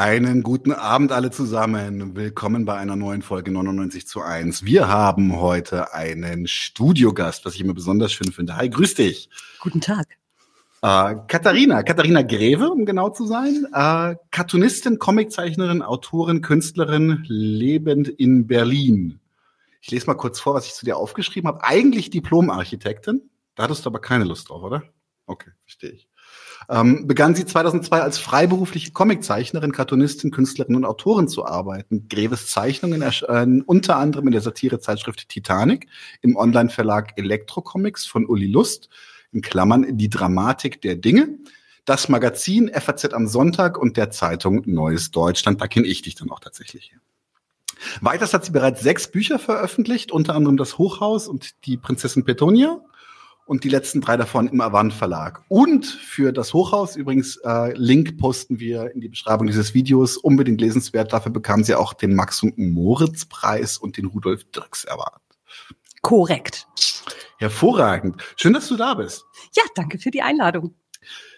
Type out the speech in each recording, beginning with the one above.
Einen guten Abend alle zusammen. Willkommen bei einer neuen Folge 99 zu 1. Wir haben heute einen Studiogast, was ich immer besonders schön finde. Hi, grüß dich. Guten Tag. Äh, Katharina, Katharina Greve, um genau zu sein. Äh, Cartoonistin, Comiczeichnerin, Autorin, Künstlerin, lebend in Berlin. Ich lese mal kurz vor, was ich zu dir aufgeschrieben habe. Eigentlich Diplomarchitektin. Da hattest du aber keine Lust drauf, oder? Okay, verstehe ich. Ähm, begann sie 2002 als freiberufliche Comiczeichnerin, Cartoonistin, Künstlerin und Autorin zu arbeiten. Greves Zeichnungen erscheinen unter anderem in der Satirezeitschrift Titanic, im Online-Verlag Elektrocomics von Uli Lust, in Klammern die Dramatik der Dinge, das Magazin FAZ am Sonntag und der Zeitung Neues Deutschland. Da kenne ich dich dann auch tatsächlich. Weiters hat sie bereits sechs Bücher veröffentlicht, unter anderem Das Hochhaus und die Prinzessin Petunia und die letzten drei davon im Avant Verlag. Und für das Hochhaus übrigens äh, Link posten wir in die Beschreibung dieses Videos. Unbedingt lesenswert. Dafür bekam sie auch den Max und Moritz Preis und den Rudolf Dirks Award. Korrekt. Hervorragend. Schön, dass du da bist. Ja, danke für die Einladung.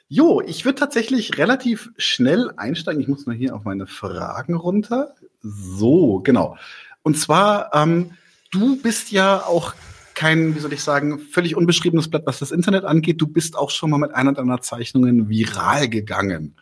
Jo, ich würde tatsächlich relativ schnell einsteigen. Ich muss mal hier auf meine Fragen runter. So, genau. Und zwar, ähm, du bist ja auch kein, wie soll ich sagen, völlig unbeschriebenes Blatt, was das Internet angeht. Du bist auch schon mal mit einer deiner Zeichnungen viral gegangen.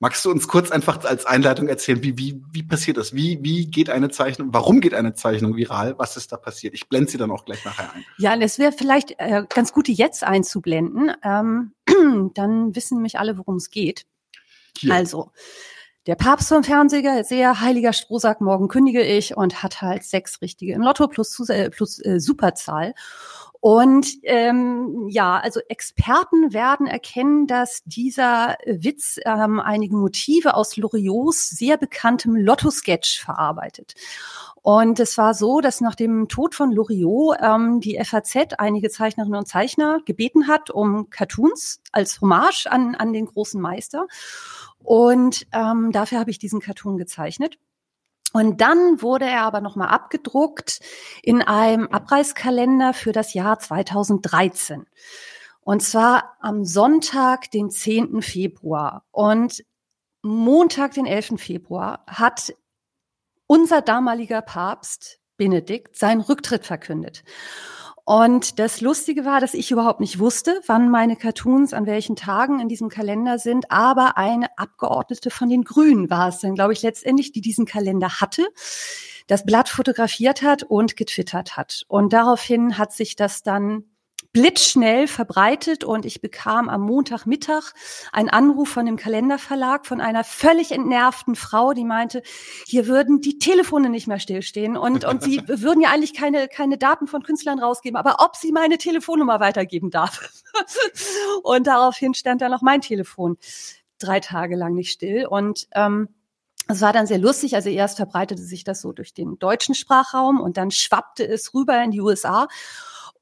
Magst du uns kurz einfach als Einleitung erzählen, wie, wie, wie passiert das? Wie, wie geht eine Zeichnung, warum geht eine Zeichnung viral? Was ist da passiert? Ich blende sie dann auch gleich nachher ein. Ja, es wäre vielleicht äh, ganz gut, die jetzt einzublenden. Ähm, dann wissen nämlich alle, worum es geht. Hier. Also, der Papst vom Fernseher, sehr heiliger Strohsack, morgen kündige ich und hat halt sechs richtige im Lotto plus, äh, plus äh, Superzahl. Und ähm, ja, also Experten werden erkennen, dass dieser Witz ähm, einige Motive aus Loriots sehr bekanntem Lotto-Sketch verarbeitet. Und es war so, dass nach dem Tod von Loriot ähm, die FAZ einige Zeichnerinnen und Zeichner gebeten hat um Cartoons als Hommage an, an den großen Meister. Und ähm, dafür habe ich diesen Cartoon gezeichnet. Und dann wurde er aber nochmal abgedruckt in einem Abreißkalender für das Jahr 2013. Und zwar am Sonntag, den 10. Februar. Und Montag, den 11. Februar, hat unser damaliger Papst Benedikt seinen Rücktritt verkündet. Und das Lustige war, dass ich überhaupt nicht wusste, wann meine Cartoons an welchen Tagen in diesem Kalender sind. Aber eine Abgeordnete von den Grünen war es dann, glaube ich, letztendlich, die diesen Kalender hatte, das Blatt fotografiert hat und getwittert hat. Und daraufhin hat sich das dann blitzschnell verbreitet und ich bekam am Montagmittag einen Anruf von dem Kalenderverlag von einer völlig entnervten Frau, die meinte, hier würden die Telefone nicht mehr stillstehen und, und sie würden ja eigentlich keine, keine Daten von Künstlern rausgeben, aber ob sie meine Telefonnummer weitergeben darf. und daraufhin stand dann noch mein Telefon drei Tage lang nicht still und ähm, es war dann sehr lustig. Also erst verbreitete sich das so durch den deutschen Sprachraum und dann schwappte es rüber in die USA.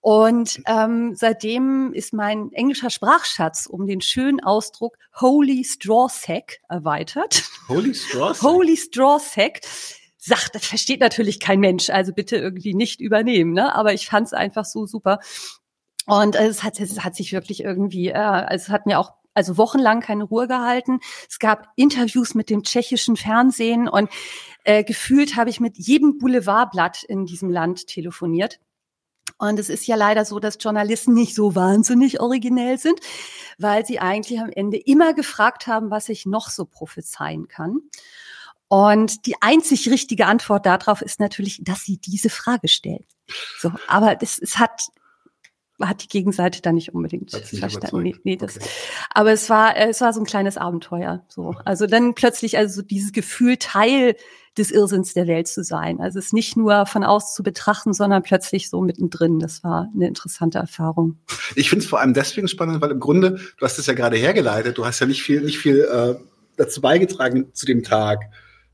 Und ähm, seitdem ist mein englischer Sprachschatz um den schönen Ausdruck Holy Straw Sack erweitert. Holy Straw Sack? Holy Straw Sack. Sagt, das versteht natürlich kein Mensch, also bitte irgendwie nicht übernehmen. Ne? Aber ich fand es einfach so super. Und es hat, es hat sich wirklich irgendwie, äh, es hat mir auch also wochenlang keine Ruhe gehalten. Es gab Interviews mit dem tschechischen Fernsehen und äh, gefühlt habe ich mit jedem Boulevardblatt in diesem Land telefoniert. Und es ist ja leider so, dass Journalisten nicht so wahnsinnig originell sind, weil sie eigentlich am Ende immer gefragt haben, was ich noch so prophezeien kann. Und die einzig richtige Antwort darauf ist natürlich, dass sie diese Frage stellen. So, aber es, es hat hat die Gegenseite dann nicht unbedingt nicht verstanden. Nee, nee, das, okay. Aber es war, es war so ein kleines Abenteuer. So, also dann plötzlich also so dieses Gefühl Teil des Irrsinns der Welt zu sein. Also es nicht nur von aus zu betrachten, sondern plötzlich so mittendrin. Das war eine interessante Erfahrung. Ich finde es vor allem deswegen spannend, weil im Grunde, du hast es ja gerade hergeleitet, du hast ja nicht viel, nicht viel äh, dazu beigetragen zu dem Tag.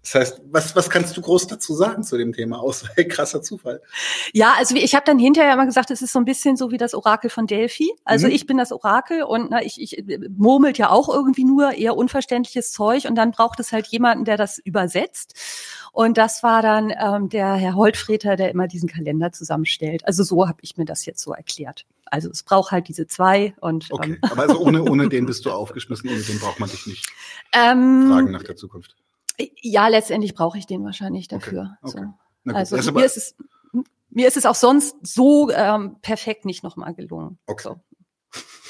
Das heißt, was, was kannst du groß dazu sagen zu dem Thema, außer krasser Zufall? Ja, also ich habe dann hinterher immer gesagt, es ist so ein bisschen so wie das Orakel von Delphi. Also mhm. ich bin das Orakel und na, ich, ich murmelt ja auch irgendwie nur eher unverständliches Zeug und dann braucht es halt jemanden, der das übersetzt. Und das war dann ähm, der Herr Holtfreter, der immer diesen Kalender zusammenstellt. Also so habe ich mir das jetzt so erklärt. Also es braucht halt diese zwei und. Okay, ähm, aber also ohne, ohne den bist du aufgeschmissen, ohne den braucht man dich nicht ähm, fragen nach der Zukunft. Ja, letztendlich brauche ich den wahrscheinlich dafür. Okay. Okay. So. Also mir ist, es, mir ist es auch sonst so ähm, perfekt nicht nochmal gelungen. Okay. So.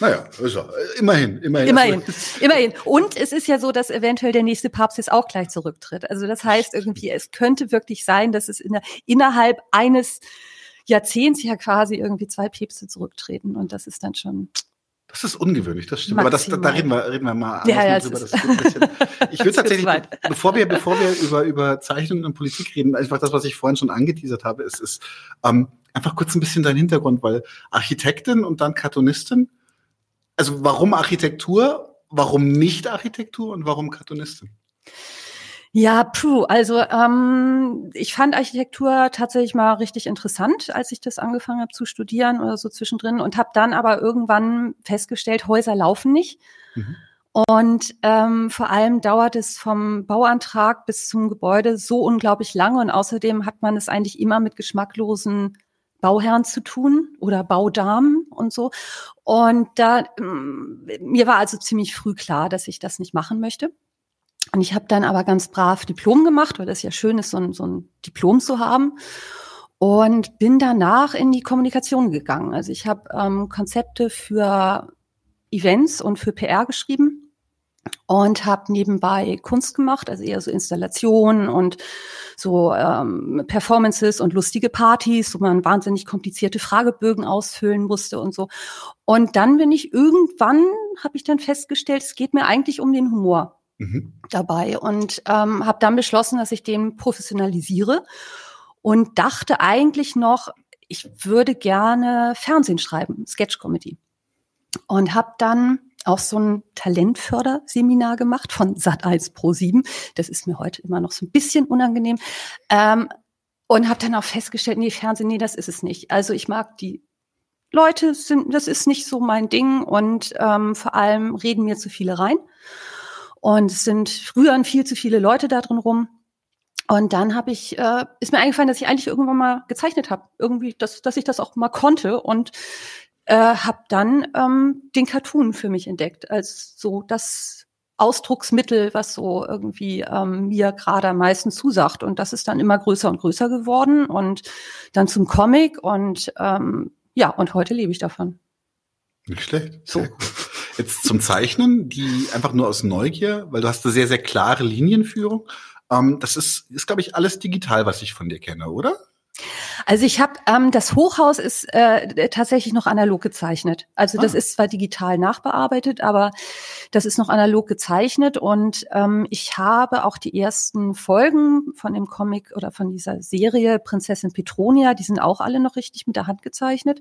Naja, ist er. immerhin, immerhin. Immerhin, also, immerhin. Und es ist ja so, dass eventuell der nächste Papst jetzt auch gleich zurücktritt. Also das heißt irgendwie, es könnte wirklich sein, dass es in der, innerhalb eines Jahrzehnts ja quasi irgendwie zwei Päpste zurücktreten. Und das ist dann schon das ist ungewöhnlich, das stimmt. Maximal. Aber das, da reden wir, reden wir mal ja, ja, drüber. Ich will tatsächlich, bevor wir, bevor wir über, über Zeichnungen und Politik reden, einfach das, was ich vorhin schon angeteasert habe, ist, ist ähm, einfach kurz ein bisschen dein Hintergrund, weil Architektin und dann Cartoonistin, also warum Architektur, warum nicht Architektur und warum Cartoonistin? Ja, puh, also ähm, ich fand Architektur tatsächlich mal richtig interessant, als ich das angefangen habe zu studieren oder so zwischendrin und habe dann aber irgendwann festgestellt, Häuser laufen nicht. Mhm. Und ähm, vor allem dauert es vom Bauantrag bis zum Gebäude so unglaublich lange und außerdem hat man es eigentlich immer mit geschmacklosen Bauherren zu tun oder Baudamen und so. Und da mm, mir war also ziemlich früh klar, dass ich das nicht machen möchte. Und ich habe dann aber ganz brav Diplom gemacht, weil das ja schön ist, so ein, so ein Diplom zu haben. Und bin danach in die Kommunikation gegangen. Also ich habe ähm, Konzepte für Events und für PR geschrieben und habe nebenbei Kunst gemacht, also eher so Installationen und so ähm, Performances und lustige Partys, wo man wahnsinnig komplizierte Fragebögen ausfüllen musste und so. Und dann bin ich irgendwann, habe ich dann festgestellt, es geht mir eigentlich um den Humor mhm. dabei und ähm, habe dann beschlossen, dass ich den professionalisiere und dachte eigentlich noch, ich würde gerne Fernsehen schreiben, Sketch-Comedy. Und habe dann auch so ein Talentförderseminar gemacht von Sat1 Pro 7. Das ist mir heute immer noch so ein bisschen unangenehm. Ähm, und habe dann auch festgestellt, nee, Fernsehen, nee, das ist es nicht. Also ich mag die Leute, sind, das ist nicht so mein Ding und ähm, vor allem reden mir zu viele rein. Und es sind früher viel zu viele Leute da drin rum. Und dann habe ich, äh, ist mir eingefallen, dass ich eigentlich irgendwann mal gezeichnet habe. Irgendwie, dass, dass ich das auch mal konnte. Und äh, habe dann ähm, den Cartoon für mich entdeckt, als so das Ausdrucksmittel, was so irgendwie ähm, mir gerade am meisten zusagt. Und das ist dann immer größer und größer geworden und dann zum Comic und ähm, ja, und heute lebe ich davon. Nicht schlecht. Sehr so. gut. Jetzt zum Zeichnen, die einfach nur aus Neugier, weil du hast eine sehr, sehr klare Linienführung. Ähm, das ist, ist glaube ich, alles digital, was ich von dir kenne, oder? Also ich habe ähm, das Hochhaus ist äh, tatsächlich noch analog gezeichnet. Also das ah. ist zwar digital nachbearbeitet, aber das ist noch analog gezeichnet und ähm, ich habe auch die ersten Folgen von dem Comic oder von dieser Serie Prinzessin Petronia, die sind auch alle noch richtig mit der Hand gezeichnet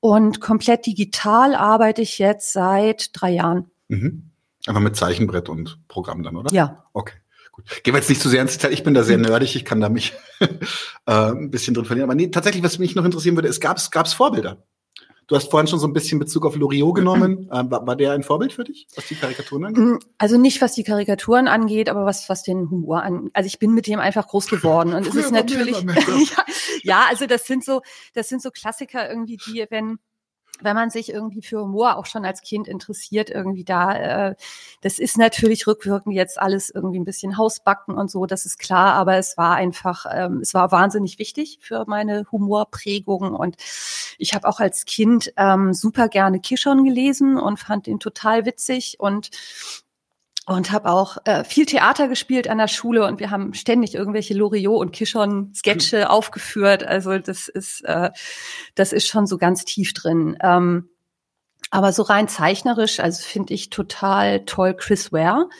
und komplett digital arbeite ich jetzt seit drei Jahren. Mhm. Einfach mit Zeichenbrett und Programm dann, oder? Ja. Okay. Gut. Gehen wir jetzt nicht zu sehr ins Detail. Ich bin da sehr nerdig. Ich kann da mich äh, ein bisschen drin verlieren. Aber nee, tatsächlich, was mich noch interessieren würde, es gab es Vorbilder. Du hast vorhin schon so ein bisschen Bezug auf Loriot genommen. Ähm, war, war der ein Vorbild für dich, was die Karikaturen angeht? Mm, also nicht, was die Karikaturen angeht, aber was, was den Humor angeht. Also ich bin mit dem einfach groß geworden. Und es ist natürlich, ja, ja, also das sind so, das sind so Klassiker irgendwie, die, wenn, wenn man sich irgendwie für Humor auch schon als Kind interessiert, irgendwie da, äh, das ist natürlich rückwirkend jetzt alles irgendwie ein bisschen Hausbacken und so, das ist klar, aber es war einfach, ähm, es war wahnsinnig wichtig für meine Humorprägung und ich habe auch als Kind ähm, super gerne Kishon gelesen und fand ihn total witzig und und habe auch äh, viel Theater gespielt an der Schule und wir haben ständig irgendwelche Loriot und Kishon Sketche mhm. aufgeführt. Also das ist äh, das ist schon so ganz tief drin. Ähm, aber so rein zeichnerisch, also finde ich total toll Chris Ware.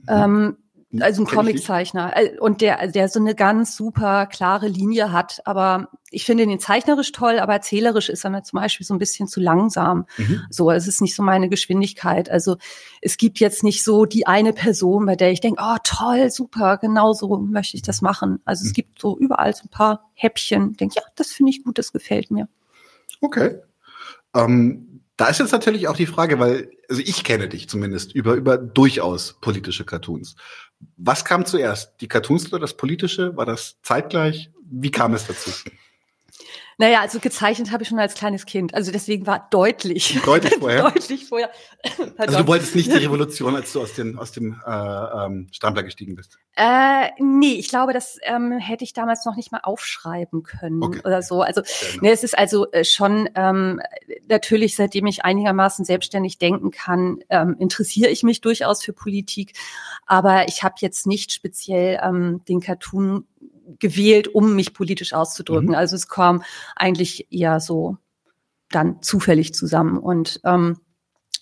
Mhm. Ähm, also ein Comiczeichner äh, und der der so eine ganz super klare Linie hat. Aber ich finde den zeichnerisch toll, aber erzählerisch ist er mir zum Beispiel so ein bisschen zu langsam. Mhm. So, es ist nicht so meine Geschwindigkeit. Also es gibt jetzt nicht so die eine Person, bei der ich denke, oh toll, super, genau so möchte ich das machen. Also mhm. es gibt so überall so ein paar Häppchen. Denke ja, das finde ich gut, das gefällt mir. Okay. Ähm da ist jetzt natürlich auch die Frage, weil, also ich kenne dich zumindest über, über durchaus politische Cartoons. Was kam zuerst? Die Cartoons oder das Politische? War das zeitgleich? Wie kam es dazu? Naja, also gezeichnet habe ich schon als kleines Kind. Also deswegen war deutlich. Deutlich vorher. deutlich vorher. also du wolltest nicht die Revolution, als du aus, den, aus dem äh, ähm, Strampler gestiegen bist. Äh, nee, ich glaube, das ähm, hätte ich damals noch nicht mal aufschreiben können okay. oder so. Also genau. ne, es ist also äh, schon ähm, natürlich, seitdem ich einigermaßen selbstständig denken kann, ähm, interessiere ich mich durchaus für Politik. Aber ich habe jetzt nicht speziell ähm, den Cartoon gewählt, um mich politisch auszudrücken. Mhm. Also es kam eigentlich eher so dann zufällig zusammen. Und ähm,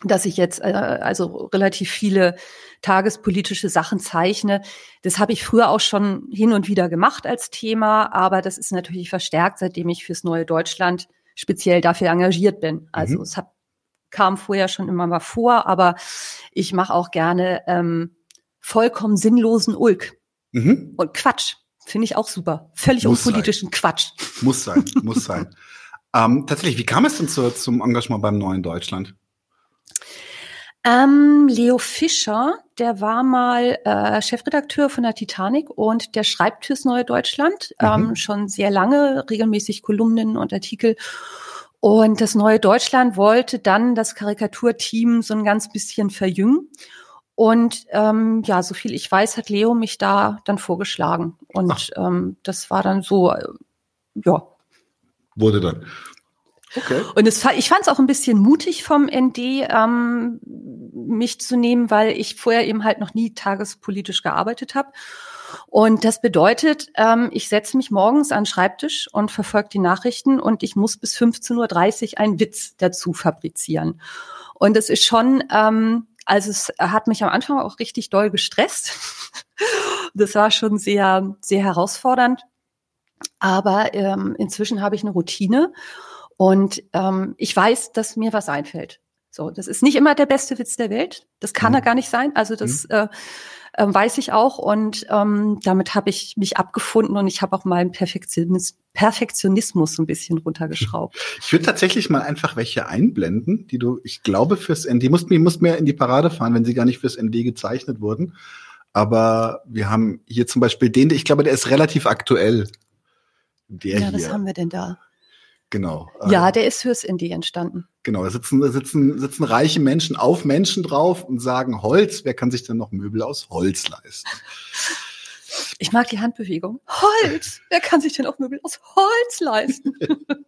dass ich jetzt äh, also relativ viele tagespolitische Sachen zeichne. Das habe ich früher auch schon hin und wieder gemacht als Thema, aber das ist natürlich verstärkt, seitdem ich fürs neue Deutschland speziell dafür engagiert bin. Also mhm. es hat, kam vorher schon immer mal vor, aber ich mache auch gerne ähm, vollkommen sinnlosen Ulk mhm. und Quatsch. Finde ich auch super. Völlig muss unpolitischen sein. Quatsch. Muss sein, muss sein. Ähm, tatsächlich, wie kam es denn zu, zum Engagement beim Neuen Deutschland? Ähm, Leo Fischer, der war mal äh, Chefredakteur von der Titanic und der schreibt fürs Neue Deutschland mhm. ähm, schon sehr lange, regelmäßig Kolumnen und Artikel. Und das Neue Deutschland wollte dann das Karikaturteam so ein ganz bisschen verjüngen. Und ähm, ja, so viel ich weiß, hat Leo mich da dann vorgeschlagen. Und ähm, das war dann so, äh, ja. Wurde dann. Okay. Und es, ich fand es auch ein bisschen mutig vom ND, ähm, mich zu nehmen, weil ich vorher eben halt noch nie tagespolitisch gearbeitet habe. Und das bedeutet, ähm, ich setze mich morgens an den Schreibtisch und verfolge die Nachrichten und ich muss bis 15.30 Uhr einen Witz dazu fabrizieren. Und es ist schon, ähm, also es hat mich am Anfang auch richtig doll gestresst. das war schon sehr, sehr herausfordernd. Aber ähm, inzwischen habe ich eine Routine und ähm, ich weiß, dass mir was einfällt. So, das ist nicht immer der beste Witz der Welt. Das kann mhm. er gar nicht sein. Also das mhm. äh, äh, weiß ich auch und ähm, damit habe ich mich abgefunden und ich habe auch meinen Perfektionismus, Perfektionismus ein bisschen runtergeschraubt. Ich würde tatsächlich mal einfach welche einblenden, die du, ich glaube, fürs ND, musst mir musst mehr in die Parade fahren, wenn sie gar nicht fürs ND gezeichnet wurden. Aber wir haben hier zum Beispiel den, ich glaube, der ist relativ aktuell. Der ja, was haben wir denn da? Genau. Ja, ähm, der ist fürs Indie entstanden. Genau, da sitzen, da sitzen, sitzen reiche Menschen auf Menschen drauf und sagen Holz, wer kann sich denn noch Möbel aus Holz leisten? Ich mag die Handbewegung. Holz! Wer kann sich denn auch Möbel aus Holz leisten?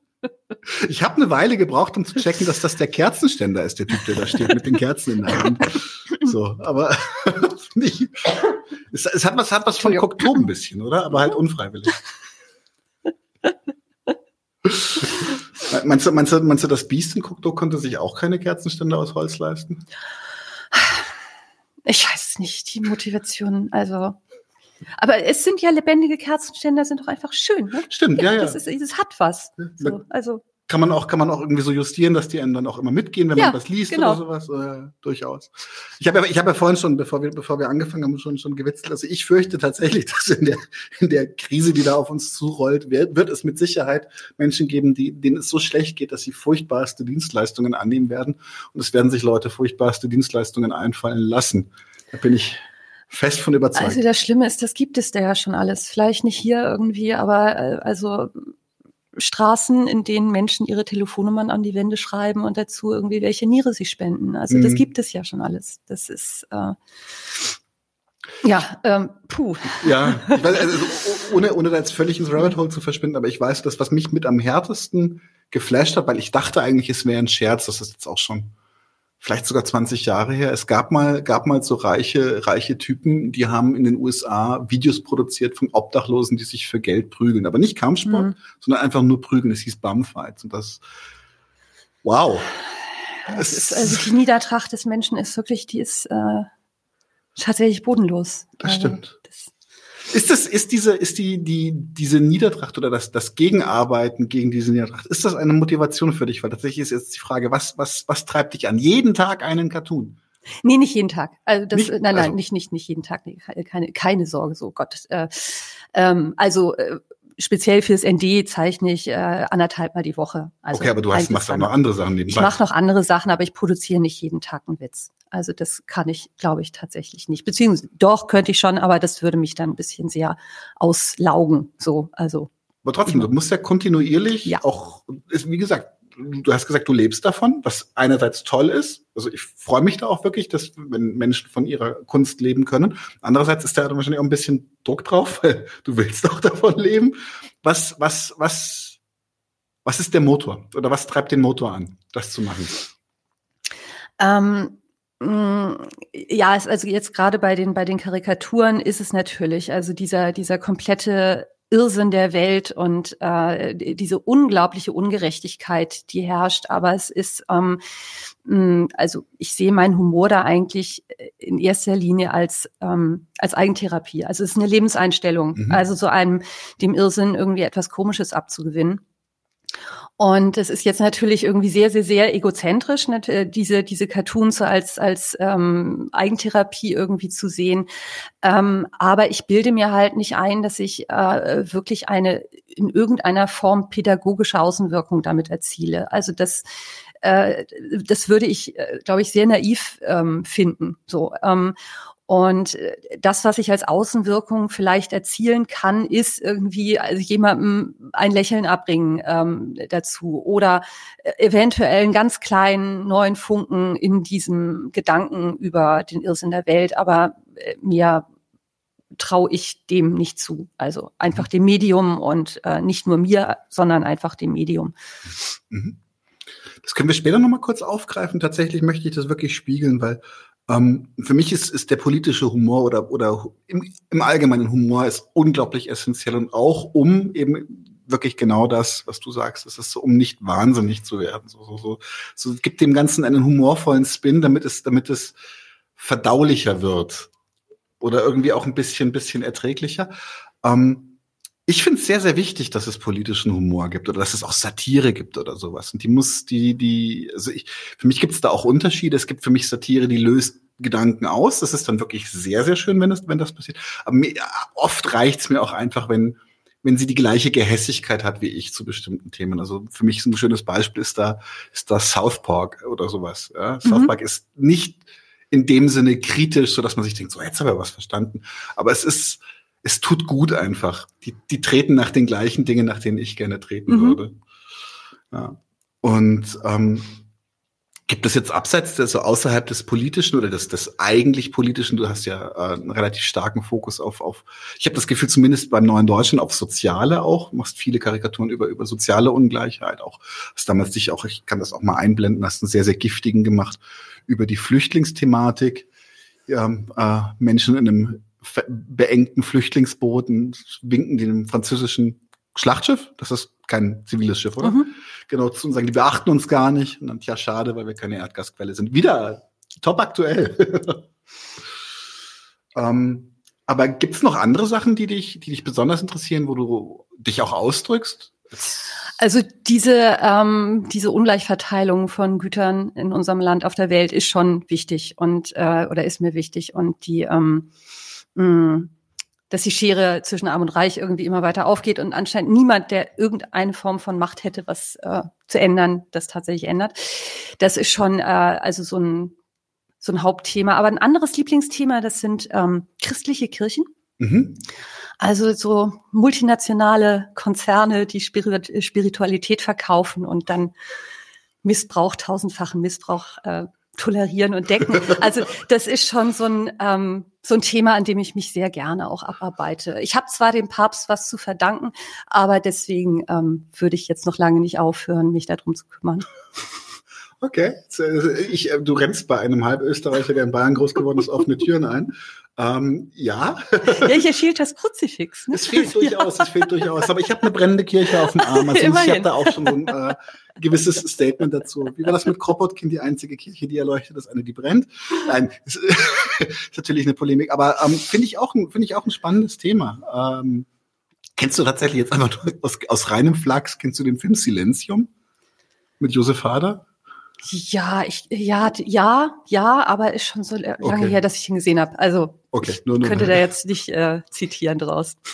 Ich habe eine Weile gebraucht, um zu checken, dass das der Kerzenständer ist, der Typ, der da steht mit den Kerzen in der Hand. So, aber nicht, es, es, hat was, hat was von Koktur ein bisschen, oder? Aber halt unfreiwillig. meinst, du, meinst, du, meinst du, das Biest in Kokto konnte sich auch keine Kerzenständer aus Holz leisten? Ich weiß es nicht, die Motivation, also. Aber es sind ja lebendige Kerzenständer, sind doch einfach schön. Ne? Stimmt, ja, ja. Das, ist, das hat was. So, also kann man auch kann man auch irgendwie so justieren, dass die einen dann auch immer mitgehen, wenn ja, man was liest genau. oder sowas. Äh, durchaus. Ich habe ja, ich habe ja vorhin schon, bevor wir bevor wir angefangen haben, schon schon gewitzelt. Also ich fürchte tatsächlich, dass in der in der Krise, die da auf uns zurollt, wird, wird es mit Sicherheit Menschen geben, die denen es so schlecht geht, dass sie furchtbarste Dienstleistungen annehmen werden. Und es werden sich Leute furchtbarste Dienstleistungen einfallen lassen. Da bin ich fest von überzeugt. Also das Schlimme ist, das gibt es da ja schon alles. Vielleicht nicht hier irgendwie, aber äh, also Straßen, in denen Menschen ihre Telefonnummern an die Wände schreiben und dazu irgendwie welche Niere sie spenden. Also mhm. das gibt es ja schon alles. Das ist äh, ja, ähm, puh. Ja, ich weiß, also, ohne, ohne da jetzt völlig ins Rabbit Hole zu verschwinden, aber ich weiß, dass was mich mit am härtesten geflasht hat, weil ich dachte eigentlich, es wäre ein Scherz, das ist jetzt auch schon vielleicht sogar 20 Jahre her. Es gab mal, gab mal so reiche, reiche Typen, die haben in den USA Videos produziert von Obdachlosen, die sich für Geld prügeln. Aber nicht Kampfsport, mhm. sondern einfach nur prügeln. Es hieß Bumfights. Und das, wow. Es ist, also die Niedertracht des Menschen ist wirklich, die ist äh, tatsächlich bodenlos. Das also, stimmt. Ist das, ist diese, ist die, die, diese Niedertracht oder das, das Gegenarbeiten gegen diese Niedertracht, ist das eine Motivation für dich? Weil tatsächlich ist jetzt die Frage, was, was, was treibt dich an? Jeden Tag einen Cartoon? Nee, nicht jeden Tag. Also das, nicht, nein, nein, also, nicht, nicht, nicht jeden Tag. Nee, keine, keine Sorge, so Gott. Äh, ähm, also äh, speziell fürs ND zeichne ich äh, anderthalb Mal die Woche. Also okay, aber du hast, machst auch noch andere Sachen nebenbei. Ich mache noch andere Sachen, aber ich produziere nicht jeden Tag einen Witz. Also das kann ich, glaube ich, tatsächlich nicht. Beziehungsweise doch könnte ich schon, aber das würde mich dann ein bisschen sehr auslaugen. So, also Aber trotzdem, du musst ja kontinuierlich ja. auch, ist, wie gesagt, du hast gesagt, du lebst davon, was einerseits toll ist. Also ich freue mich da auch wirklich, dass wenn Menschen von ihrer Kunst leben können. Andererseits ist da wahrscheinlich auch ein bisschen Druck drauf, weil du willst auch davon leben. Was, was, was, was ist der Motor oder was treibt den Motor an, das zu machen? Ähm, ja, also jetzt gerade bei den bei den Karikaturen ist es natürlich, also dieser dieser komplette Irrsinn der Welt und äh, diese unglaubliche Ungerechtigkeit, die herrscht. Aber es ist, ähm, mh, also ich sehe meinen Humor da eigentlich in erster Linie als ähm, als Eigentherapie. Also es ist eine Lebenseinstellung. Mhm. Also so einem dem Irrsinn irgendwie etwas Komisches abzugewinnen. Und es ist jetzt natürlich irgendwie sehr, sehr, sehr egozentrisch, ne, diese, diese Cartoons als, als ähm, Eigentherapie irgendwie zu sehen. Ähm, aber ich bilde mir halt nicht ein, dass ich äh, wirklich eine in irgendeiner Form pädagogische Außenwirkung damit erziele. Also das, äh, das würde ich, äh, glaube ich, sehr naiv ähm, finden. So. Ähm, und äh, das, was ich als Außenwirkung vielleicht erzielen kann, ist irgendwie also jemandem ein Lächeln abbringen ähm, dazu oder äh, eventuell einen ganz kleinen neuen Funken in diesem Gedanken über den Irrsinn der Welt. Aber äh, mir traue ich dem nicht zu. Also einfach dem Medium und äh, nicht nur mir, sondern einfach dem Medium. Mhm. Das können wir später nochmal kurz aufgreifen. Tatsächlich möchte ich das wirklich spiegeln, weil ähm, für mich ist, ist der politische Humor oder, oder im, im Allgemeinen Humor ist unglaublich essentiell und auch um eben wirklich genau das, was du sagst. Es ist so, um nicht wahnsinnig zu werden. So, so, so, so gibt dem Ganzen einen humorvollen Spin, damit es, damit es verdaulicher wird oder irgendwie auch ein bisschen, bisschen erträglicher. Ähm, ich finde es sehr, sehr wichtig, dass es politischen Humor gibt oder dass es auch Satire gibt oder sowas. Und die muss, die, die, also ich, für mich gibt es da auch Unterschiede. Es gibt für mich Satire, die löst Gedanken aus. Das ist dann wirklich sehr, sehr schön, wenn das, wenn das passiert. Aber mir, oft reicht es mir auch einfach, wenn, wenn sie die gleiche Gehässigkeit hat wie ich zu bestimmten Themen. Also für mich ein schönes Beispiel ist da, ist da South Park oder sowas. Ja? Mhm. South Park ist nicht in dem Sinne kritisch, so dass man sich denkt, so jetzt haben wir was verstanden. Aber es ist, es tut gut einfach. Die, die treten nach den gleichen Dingen, nach denen ich gerne treten mhm. würde. Ja. Und ähm, gibt es jetzt abseits, also außerhalb des Politischen oder des, des eigentlich Politischen, du hast ja äh, einen relativ starken Fokus auf, auf ich habe das Gefühl, zumindest beim Neuen Deutschen, auf Soziale auch, machst viele Karikaturen über, über soziale Ungleichheit auch. Hast damals dich auch, ich kann das auch mal einblenden, hast einen sehr, sehr giftigen gemacht über die Flüchtlingsthematik. Ja, äh, Menschen in einem beengten Flüchtlingsbooten winken die dem französischen Schlachtschiff. Das ist kein ziviles Schiff, oder? Mhm. Genau, zu sagen, die beachten uns gar nicht. Und dann, tja, schade, weil wir keine Erdgasquelle sind. Wieder top aktuell. ähm, aber gibt es noch andere Sachen, die dich, die dich besonders interessieren, wo du dich auch ausdrückst? Also diese, ähm, diese Ungleichverteilung von Gütern in unserem Land auf der Welt ist schon wichtig und äh, oder ist mir wichtig. Und die ähm, mh, mm, dass die Schere zwischen Arm und Reich irgendwie immer weiter aufgeht und anscheinend niemand, der irgendeine Form von Macht hätte, was äh, zu ändern, das tatsächlich ändert. Das ist schon äh, also so ein so ein Hauptthema. Aber ein anderes Lieblingsthema, das sind ähm, christliche Kirchen. Mhm. Also so multinationale Konzerne, die Spiritualität verkaufen und dann Missbrauch, tausendfachen Missbrauch äh, tolerieren und decken. Also das ist schon so ein, ähm, so ein Thema, an dem ich mich sehr gerne auch abarbeite. Ich habe zwar dem Papst was zu verdanken, aber deswegen ähm, würde ich jetzt noch lange nicht aufhören, mich darum zu kümmern. Okay, ich, äh, du rennst bei einem Halbösterreicher, der in Bayern groß geworden ist, offene Türen ein. Ähm, ja. Ja, hier fehlt das Kruzifix. Ne? Es fehlt durchaus, ja. es fehlt durchaus. Aber ich habe eine brennende Kirche auf dem Arm. Also ich habe da auch schon so ein äh, gewisses Statement dazu. Wie war das mit Kropotkin? Die einzige Kirche, die erleuchtet, ist eine, die brennt. Nein, ist, ist natürlich eine Polemik. Aber ähm, finde ich auch, finde ich auch ein spannendes Thema. Ähm, kennst du tatsächlich jetzt einfach aus, aus reinem Flachs, kennst du den Film Silenzium mit Josef Hader? Ja, ich, ja, ja, ja, aber ist schon so lange okay. her, dass ich ihn gesehen habe. Also okay, nur, nur, könnte da jetzt nicht äh, zitieren draus.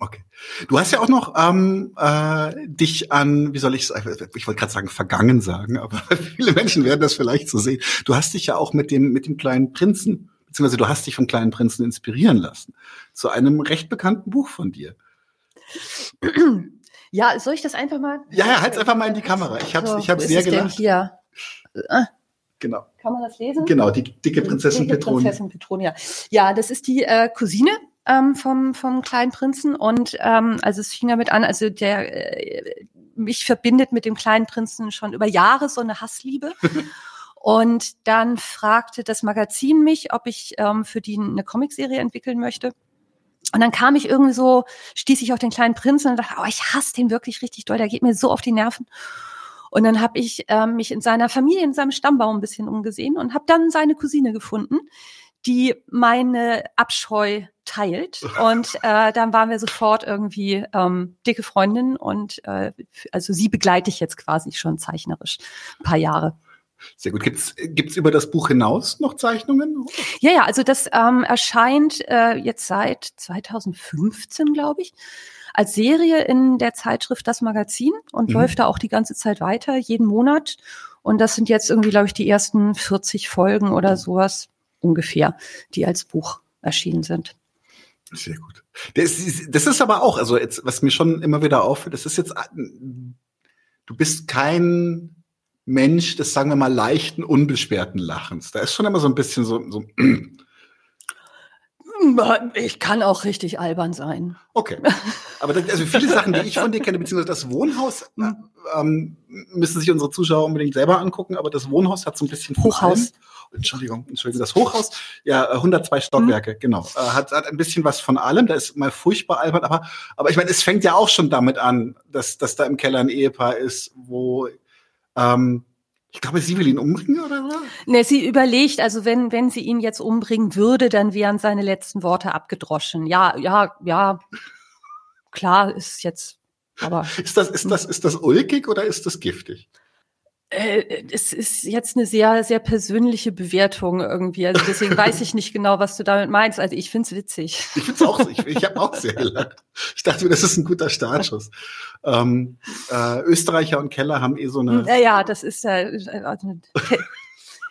Okay. Du hast ja auch noch ähm, äh, dich an, wie soll ich sagen, ich wollte gerade sagen, vergangen sagen, aber viele Menschen werden das vielleicht so sehen. Du hast dich ja auch mit dem, mit dem kleinen Prinzen, beziehungsweise du hast dich vom kleinen Prinzen inspirieren lassen, zu einem recht bekannten Buch von dir. Ja, soll ich das einfach mal? Ja, ja, halt's einfach mal in die Kamera. Ich hab's, so, ich hab's sehr gelacht. hier? Ah. Genau. Kann man das lesen? Genau, die dicke Prinzessin dicke Petronia. Prinzessin Petronia. Ja, das ist die äh, Cousine ähm, vom, vom kleinen Prinzen. Und ähm, also es fing damit an, also der äh, mich verbindet mit dem kleinen Prinzen schon über Jahre so eine Hassliebe. Und dann fragte das Magazin mich, ob ich ähm, für die eine Comicserie entwickeln möchte. Und dann kam ich irgendwie so, stieß ich auf den kleinen Prinzen und dachte, oh, ich hasse den wirklich richtig doll, der geht mir so auf die Nerven. Und dann habe ich ähm, mich in seiner Familie, in seinem Stammbaum ein bisschen umgesehen und habe dann seine Cousine gefunden, die meine Abscheu teilt. Und äh, dann waren wir sofort irgendwie ähm, dicke Freundinnen und äh, also sie begleite ich jetzt quasi schon zeichnerisch ein paar Jahre. Sehr gut. Gibt's gibt's über das Buch hinaus noch Zeichnungen? Ja, ja, also das ähm, erscheint äh, jetzt seit 2015, glaube ich, als Serie in der Zeitschrift Das Magazin und mhm. läuft da auch die ganze Zeit weiter, jeden Monat. Und das sind jetzt irgendwie, glaube ich, die ersten 40 Folgen oder sowas ungefähr, die als Buch erschienen sind. Sehr gut. Das ist, das ist aber auch, also jetzt, was mir schon immer wieder auffällt, das ist jetzt, du bist kein Mensch des, sagen wir mal, leichten, unbeschwerten Lachens. Da ist schon immer so ein bisschen so, so ich kann auch richtig albern sein. Okay. Aber das, also viele Sachen, die ich von dir kenne, beziehungsweise das Wohnhaus, äh, ähm, müssen sich unsere Zuschauer unbedingt selber angucken, aber das Wohnhaus hat so ein bisschen Hochhaus. Entschuldigung, Entschuldigung, das Hochhaus, ja, 102 Stockwerke, mhm. genau. Äh, hat, hat ein bisschen was von allem, da ist mal furchtbar albern, aber, aber ich meine, es fängt ja auch schon damit an, dass, dass da im Keller ein Ehepaar ist, wo ähm, ich glaube, sie will ihn umbringen, oder was? Ne, sie überlegt, also wenn, wenn sie ihn jetzt umbringen würde, dann wären seine letzten Worte abgedroschen. Ja, ja, ja, klar ist jetzt, aber. Ist das, ist das, ist das ulkig oder ist das giftig? Äh, es ist jetzt eine sehr, sehr persönliche Bewertung irgendwie. Also deswegen weiß ich nicht genau, was du damit meinst. Also ich find's witzig. Ich find's auch, ich, ich habe auch sehr gelacht. Ich dachte mir, das ist ein guter Startschuss. Ähm, äh, Österreicher und Keller haben eh so eine. Ja, ja, das ist ja äh, also eine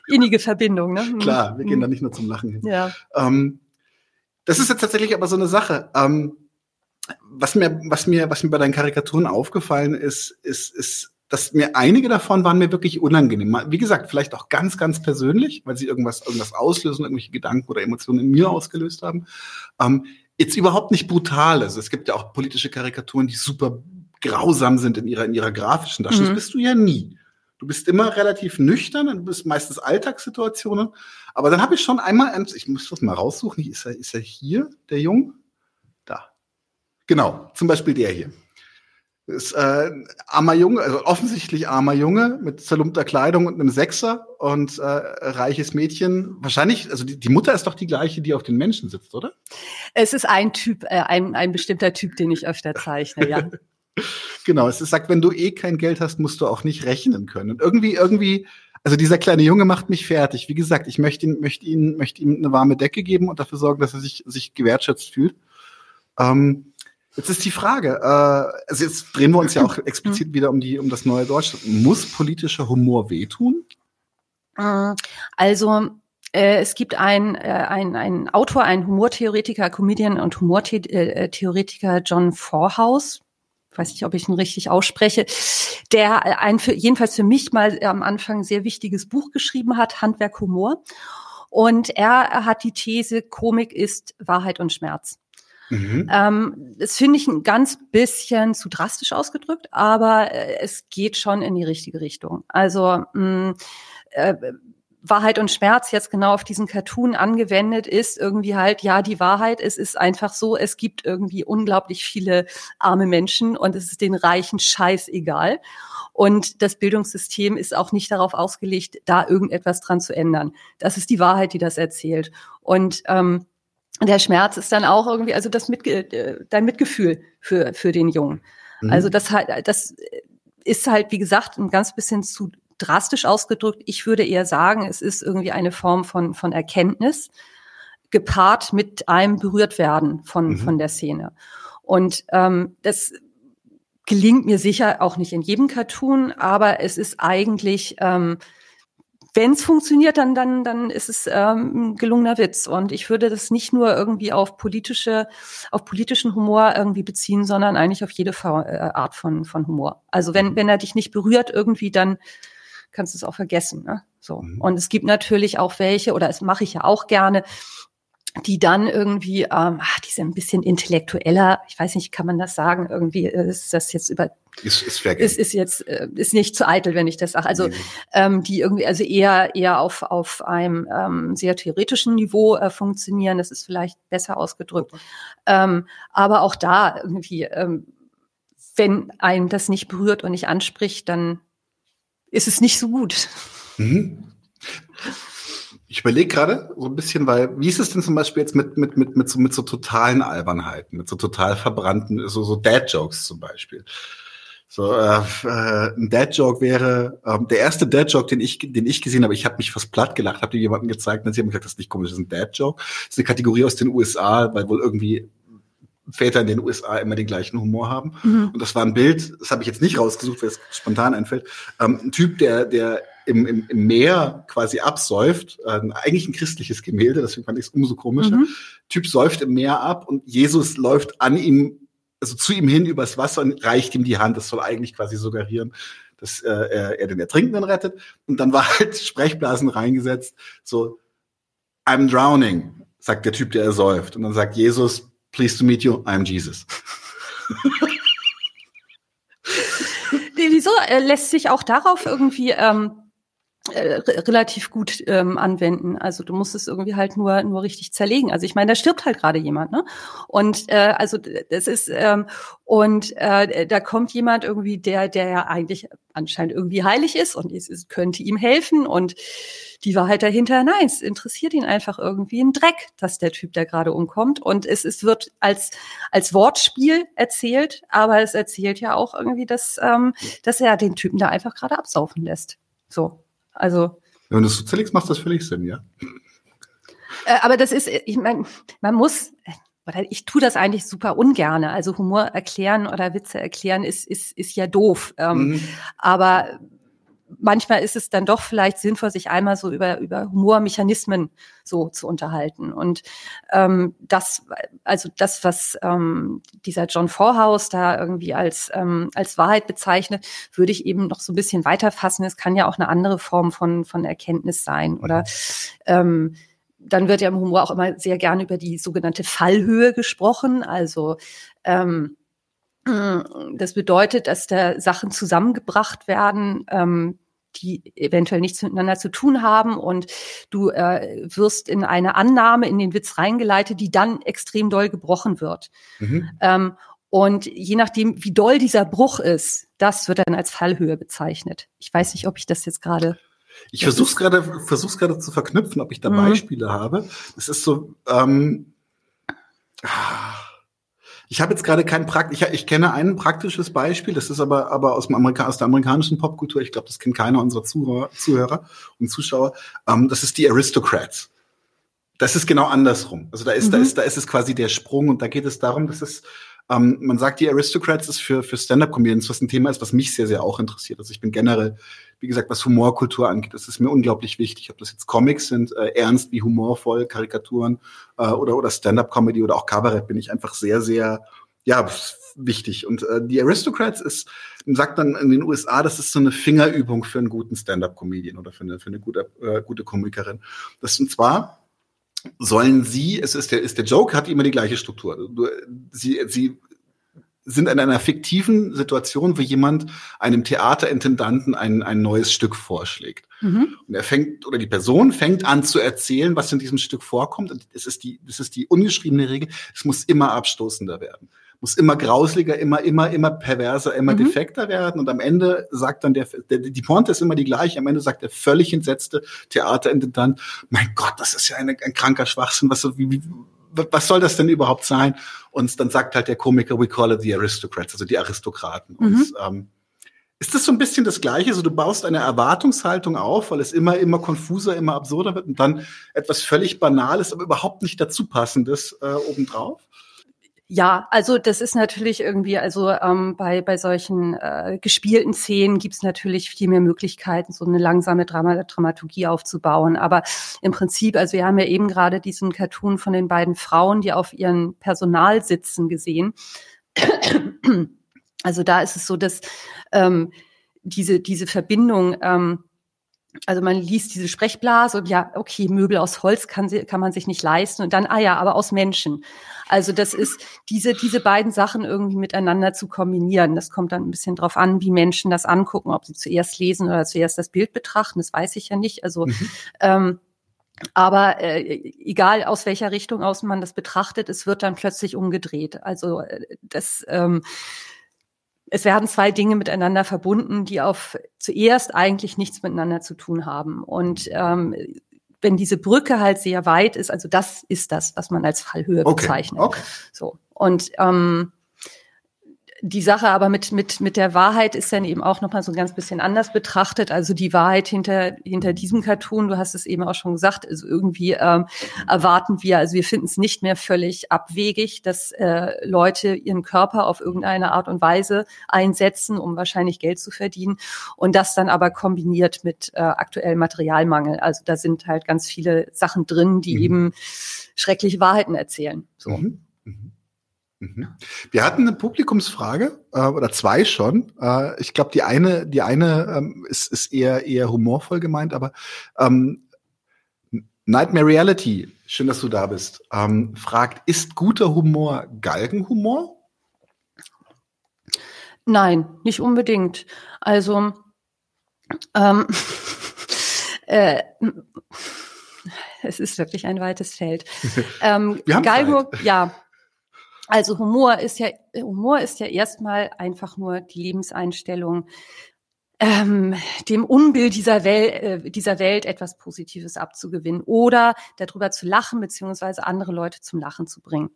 innige Verbindung, ne? Hm. Klar, wir gehen da nicht nur zum Lachen hin. Ja. Ähm, das ist jetzt tatsächlich aber so eine Sache. Ähm, was mir, was mir, was mir bei deinen Karikaturen aufgefallen ist, ist, ist dass mir einige davon waren mir wirklich unangenehm. Wie gesagt, vielleicht auch ganz, ganz persönlich, weil sie irgendwas, irgendwas auslösen, irgendwelche Gedanken oder Emotionen in mir ausgelöst haben. Ähm, jetzt überhaupt nicht brutal. Also es gibt ja auch politische Karikaturen, die super grausam sind in ihrer, in ihrer grafischen Darstellung. Mhm. Das bist du ja nie. Du bist immer relativ nüchtern, du bist meistens Alltagssituationen. Aber dann habe ich schon einmal, ich muss das mal raussuchen, ist er, ist er hier, der Jung? Da. Genau, zum Beispiel der hier. Ist äh, armer Junge, also offensichtlich armer Junge mit zerlumpter Kleidung und einem Sechser und äh, reiches Mädchen. Wahrscheinlich, also die, die Mutter ist doch die gleiche, die auf den Menschen sitzt, oder? Es ist ein Typ, äh, ein, ein bestimmter Typ, den ich öfter zeichne, ja. genau, es ist, sagt, wenn du eh kein Geld hast, musst du auch nicht rechnen können. Und irgendwie, irgendwie, also dieser kleine Junge macht mich fertig. Wie gesagt, ich möchte ihn, möchte ihn, möchte ihm eine warme Decke geben und dafür sorgen, dass er sich, sich gewertschätzt fühlt. Ähm, Jetzt ist die Frage, äh, also jetzt drehen wir uns ja auch explizit wieder um die um das neue Deutschland. Muss politischer Humor wehtun? Äh, also äh, es gibt einen ein, ein Autor, einen Humortheoretiker, Comedian und Humortheoretiker John Forhaus. Ich weiß nicht, ob ich ihn richtig ausspreche, der ein für, jedenfalls für mich mal am Anfang sehr wichtiges Buch geschrieben hat, Handwerk Humor. Und er hat die These, Komik ist Wahrheit und Schmerz. Mhm. Ähm, das finde ich ein ganz bisschen zu drastisch ausgedrückt, aber äh, es geht schon in die richtige Richtung. Also mh, mm, äh, Wahrheit und Schmerz jetzt genau auf diesen Cartoon angewendet ist irgendwie halt, ja, die Wahrheit, es ist einfach so, es gibt irgendwie unglaublich viele arme Menschen und es ist den Reichen scheißegal. Und das Bildungssystem ist auch nicht darauf ausgelegt, da irgendetwas dran zu ändern. Das ist die Wahrheit, die das erzählt. Und ähm, der Schmerz ist dann auch irgendwie, also das mit, äh, dein Mitgefühl für, für den Jungen. Mhm. Also das halt, das ist halt, wie gesagt, ein ganz bisschen zu drastisch ausgedrückt. Ich würde eher sagen, es ist irgendwie eine Form von, von Erkenntnis, gepaart mit einem Berührtwerden von, mhm. von der Szene. Und ähm, das gelingt mir sicher auch nicht in jedem Cartoon, aber es ist eigentlich ähm, wenn es funktioniert, dann, dann, dann ist es ähm, ein gelungener Witz. Und ich würde das nicht nur irgendwie auf politische, auf politischen Humor irgendwie beziehen, sondern eigentlich auf jede äh, Art von, von Humor. Also wenn, wenn er dich nicht berührt irgendwie, dann kannst du es auch vergessen. Ne? So. Mhm. Und es gibt natürlich auch welche, oder das mache ich ja auch gerne, die dann irgendwie, ähm, ach, die sind ein bisschen intellektueller, ich weiß nicht, kann man das sagen, irgendwie ist das jetzt über ist, ist, ist, ist jetzt äh, ist nicht zu eitel, wenn ich das sage. Also mhm. ähm, die irgendwie also eher eher auf auf einem ähm, sehr theoretischen Niveau äh, funktionieren. Das ist vielleicht besser ausgedrückt. Ähm, aber auch da irgendwie, ähm, wenn einen das nicht berührt und nicht anspricht, dann ist es nicht so gut. Mhm. Ich überlege gerade so ein bisschen, weil wie ist es denn zum Beispiel jetzt mit mit mit mit so, mit so totalen Albernheiten, mit so total verbrannten, so so Dad Jokes zum Beispiel. So äh, äh, ein Dad Joke wäre ähm, der erste Dad Joke, den ich den ich gesehen habe. Ich habe mich fast platt gelacht, habe dir jemanden gezeigt, und sie haben gesagt, das ist nicht komisch, das ist ein Dad Joke. Das ist eine Kategorie aus den USA, weil wohl irgendwie Väter in den USA immer den gleichen Humor haben. Mhm. Und das war ein Bild, das habe ich jetzt nicht rausgesucht, weil es spontan einfällt. Ähm, ein Typ, der, der im, im, im Meer quasi absäuft, äh, eigentlich ein christliches Gemälde, deswegen fand ich es umso komischer. Mhm. Typ säuft im Meer ab und Jesus läuft an ihm, also zu ihm hin übers Wasser und reicht ihm die Hand. Das soll eigentlich quasi suggerieren, dass äh, er, er den Ertrinkenden rettet. Und dann war halt Sprechblasen reingesetzt, so, I'm drowning, sagt der Typ, der ersäuft. Und dann sagt Jesus, pleased to meet you, I'm Jesus. Wieso äh, lässt sich auch darauf irgendwie ähm, äh, relativ gut ähm, anwenden. Also du musst es irgendwie halt nur nur richtig zerlegen. Also ich meine, da stirbt halt gerade jemand, ne? Und äh, also das ist ähm, und äh, da kommt jemand irgendwie, der der ja eigentlich anscheinend irgendwie heilig ist und es, es könnte ihm helfen und die Wahrheit dahinter, nein, es interessiert ihn einfach irgendwie ein Dreck, dass der Typ da gerade umkommt und es, es wird als als Wortspiel erzählt, aber es erzählt ja auch irgendwie, dass ähm, dass er den Typen da einfach gerade absaufen lässt. So also. Wenn du es so zerlegst, macht das völlig Sinn, ja. Äh, aber das ist, ich meine, man muss, oder ich tue das eigentlich super ungerne. Also Humor erklären oder Witze erklären ist, ist, ist ja doof. Ähm, mhm. Aber manchmal ist es dann doch vielleicht sinnvoll, sich einmal so über, über Humormechanismen so zu unterhalten. Und ähm, das, also das, was ähm, dieser John Vorhaus da irgendwie als, ähm, als Wahrheit bezeichnet, würde ich eben noch so ein bisschen weiterfassen. Es kann ja auch eine andere Form von, von Erkenntnis sein. Oder ähm, dann wird ja im Humor auch immer sehr gerne über die sogenannte Fallhöhe gesprochen. Also ähm, das bedeutet, dass da Sachen zusammengebracht werden, ähm, die eventuell nichts miteinander zu tun haben und du äh, wirst in eine Annahme in den Witz reingeleitet, die dann extrem doll gebrochen wird. Mhm. Ähm, und je nachdem, wie doll dieser Bruch ist, das wird dann als Fallhöhe bezeichnet. Ich weiß nicht, ob ich das jetzt gerade ich versuche es gerade versuch's gerade zu verknüpfen, ob ich da mhm. Beispiele habe. Es ist so, ähm, ich habe jetzt gerade kein Prakt, ich, ich kenne ein praktisches Beispiel, das ist aber, aber aus, dem Amerika aus der amerikanischen Popkultur, ich glaube, das kennt keiner unserer Zuhörer, Zuhörer und Zuschauer, ähm, das ist die Aristocrats. Das ist genau andersrum. Also da ist, mhm. da ist, da ist es quasi der Sprung und da geht es darum, dass es ähm, man sagt, die Aristocrats ist für, für Stand-Up-Comedians, was ein Thema ist, was mich sehr, sehr auch interessiert. Also ich bin generell, wie gesagt, was Humorkultur angeht, das ist mir unglaublich wichtig. Ob das jetzt Comics sind, äh, ernst wie humorvoll, Karikaturen äh, oder, oder Stand-Up-Comedy oder auch Kabarett, bin ich einfach sehr, sehr, ja, wichtig. Und äh, die Aristocrats ist, sagt dann in den USA, das ist so eine Fingerübung für einen guten Stand-Up-Comedian oder für eine, für eine gute, äh, gute Komikerin. Das und zwar sollen sie, es ist der, ist der Joke, hat immer die gleiche Struktur. Sie, sie sind in einer fiktiven Situation, wo jemand einem Theaterintendanten ein, ein neues Stück vorschlägt. Mhm. Und er fängt, oder die Person fängt an zu erzählen, was in diesem Stück vorkommt. Und es ist die, das ist die ungeschriebene Regel. Es muss immer abstoßender werden muss immer grausliger, immer, immer, immer perverser, immer mhm. defekter werden. Und am Ende sagt dann der, der, die Pointe ist immer die gleiche. Am Ende sagt der völlig entsetzte Theaterintendant, mein Gott, das ist ja eine, ein kranker Schwachsinn. Was, wie, wie, was soll das denn überhaupt sein? Und dann sagt halt der Komiker, we call it the aristocrats, also die Aristokraten. Mhm. Und, ähm, ist das so ein bisschen das Gleiche? So, du baust eine Erwartungshaltung auf, weil es immer, immer konfuser, immer absurder wird und dann etwas völlig Banales, aber überhaupt nicht dazu passendes äh, obendrauf? Ja, also das ist natürlich irgendwie, also ähm, bei, bei solchen äh, gespielten Szenen gibt's natürlich viel mehr Möglichkeiten, so eine langsame Drama Dramaturgie aufzubauen. Aber im Prinzip, also wir haben ja eben gerade diesen Cartoon von den beiden Frauen, die auf ihren Personal sitzen, gesehen. Also da ist es so, dass ähm, diese, diese Verbindung ähm, also man liest diese Sprechblase und ja, okay, Möbel aus Holz kann, sie, kann man sich nicht leisten und dann, ah ja, aber aus Menschen. Also das ist diese, diese beiden Sachen irgendwie miteinander zu kombinieren. Das kommt dann ein bisschen drauf an, wie Menschen das angucken, ob sie zuerst lesen oder zuerst das Bild betrachten. Das weiß ich ja nicht. Also mhm. ähm, aber äh, egal aus welcher Richtung aus man das betrachtet, es wird dann plötzlich umgedreht. Also äh, das ähm, es werden zwei Dinge miteinander verbunden, die auf zuerst eigentlich nichts miteinander zu tun haben. Und ähm, wenn diese Brücke halt sehr weit ist, also das ist das, was man als Fallhöhe okay. bezeichnet. Okay. So und ähm, die Sache aber mit, mit, mit der Wahrheit ist dann eben auch nochmal so ein ganz bisschen anders betrachtet. Also die Wahrheit hinter, hinter diesem Cartoon, du hast es eben auch schon gesagt, also irgendwie ähm, erwarten wir, also wir finden es nicht mehr völlig abwegig, dass äh, Leute ihren Körper auf irgendeine Art und Weise einsetzen, um wahrscheinlich Geld zu verdienen und das dann aber kombiniert mit äh, aktuellem Materialmangel. Also da sind halt ganz viele Sachen drin, die mhm. eben schreckliche Wahrheiten erzählen. So. Mhm. Mhm. Mhm. Wir hatten eine Publikumsfrage äh, oder zwei schon. Äh, ich glaube, die eine, die eine ähm, ist, ist eher eher humorvoll gemeint, aber ähm, Nightmare Reality, schön, dass du da bist. Ähm, fragt: Ist guter Humor Galgenhumor? Nein, nicht unbedingt. Also ähm, äh, es ist wirklich ein weites Feld. Ähm, Galgenhumor, ja also Humor ist ja, Humor ist ja erstmal einfach nur die Lebenseinstellung, ähm, dem Unbild dieser Welt, äh, dieser Welt etwas Positives abzugewinnen oder darüber zu lachen, beziehungsweise andere Leute zum Lachen zu bringen.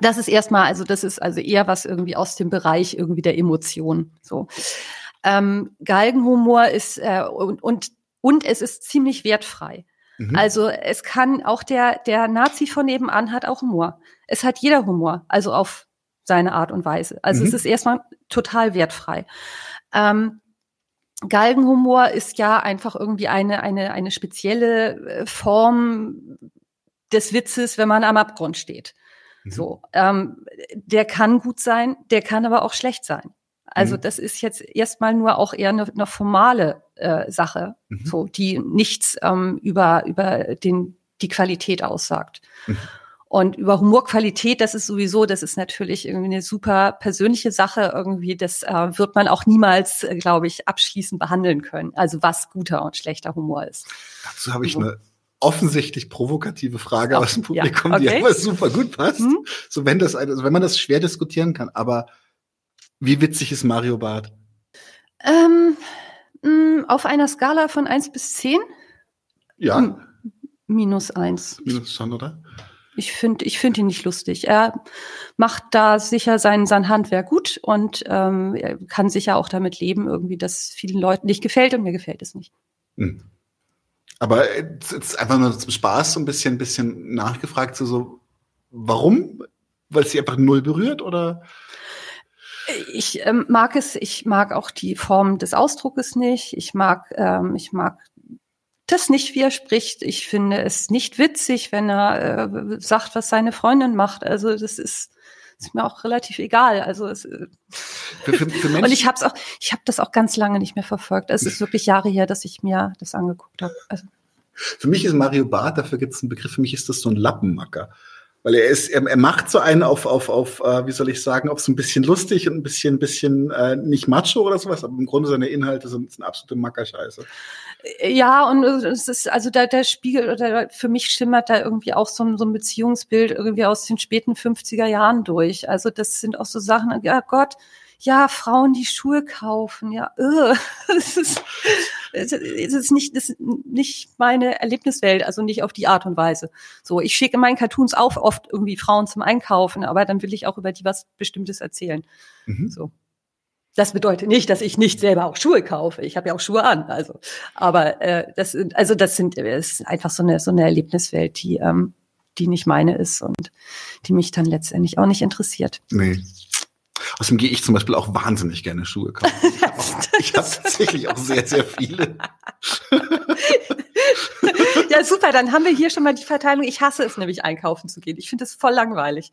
Das ist erstmal, also das ist also eher was irgendwie aus dem Bereich irgendwie der Emotionen. So. Ähm, Galgenhumor ist äh, und, und, und es ist ziemlich wertfrei. Mhm. Also es kann auch der, der Nazi von nebenan hat auch Humor. Es hat jeder Humor, also auf seine Art und Weise. Also mhm. es ist erstmal total wertfrei. Ähm, Galgenhumor ist ja einfach irgendwie eine, eine, eine spezielle äh, Form des Witzes, wenn man am Abgrund steht. Mhm. So, ähm, der kann gut sein, der kann aber auch schlecht sein. Also mhm. das ist jetzt erstmal nur auch eher eine, eine formale äh, Sache, mhm. so die nichts ähm, über über den die Qualität aussagt. Mhm. Und über Humorqualität, das ist sowieso, das ist natürlich irgendwie eine super persönliche Sache irgendwie. Das äh, wird man auch niemals, äh, glaube ich, abschließend behandeln können. Also was guter und schlechter Humor ist. Dazu habe ich eine offensichtlich provokative Frage aus dem Publikum, ja, okay. die aber super gut passt. Mhm. So wenn das, also wenn man das schwer diskutieren kann, aber wie witzig ist Mario Barth? Ähm, mh, mm, auf einer Skala von 1 bis 10? Ja. M minus 1. Minus schon, oder? Ich finde ich finde ihn nicht lustig. Er macht da sicher sein, sein Handwerk gut und ähm, er kann sicher auch damit leben, irgendwie, dass vielen Leuten nicht gefällt und mir gefällt es nicht. Hm. Aber jetzt einfach nur zum Spaß so ein bisschen, bisschen nachgefragt, so, so warum? Weil es sie einfach null berührt oder? Ich ähm, mag es, ich mag auch die Form des Ausdruckes nicht. Ich mag, ähm, ich mag das nicht, wie er spricht. Ich finde es nicht witzig, wenn er äh, sagt, was seine Freundin macht. Also das ist, ist mir auch relativ egal. Also es, äh, für, für, für und ich habe es auch, ich habe das auch ganz lange nicht mehr verfolgt. Es ist wirklich Jahre her, dass ich mir das angeguckt habe. Also. Für mich ist Mario Barth, dafür gibt es einen Begriff. Für mich ist das so ein Lappenmacker weil er ist, er, er macht so einen auf, auf, auf, äh, wie soll ich sagen, auf so ein bisschen lustig und ein bisschen, bisschen äh, nicht macho oder sowas, aber im Grunde seine Inhalte sind, sind absolute Mackerscheiße. Ja, und es ist, also da der Spiegel, oder für mich schimmert da irgendwie auch so ein, so ein Beziehungsbild irgendwie aus den späten 50er Jahren durch. Also das sind auch so Sachen, ja Gott, ja, Frauen, die Schuhe kaufen, ja, uh, das ist, das ist nicht, das ist nicht meine Erlebniswelt, also nicht auf die Art und Weise. So, ich schicke in meinen Cartoons auch oft irgendwie Frauen zum Einkaufen, aber dann will ich auch über die was Bestimmtes erzählen. Mhm. So. Das bedeutet nicht, dass ich nicht selber auch Schuhe kaufe. Ich habe ja auch Schuhe an. Also, aber äh, das sind, also das sind, das ist einfach so eine so eine Erlebniswelt, die ähm, die nicht meine ist und die mich dann letztendlich auch nicht interessiert. Nee. Außerdem gehe ich zum Beispiel auch wahnsinnig gerne Schuhe kaufen. Ich habe hab tatsächlich auch sehr, sehr viele. ja, super, dann haben wir hier schon mal die Verteilung. Ich hasse es nämlich, einkaufen zu gehen. Ich finde es voll langweilig.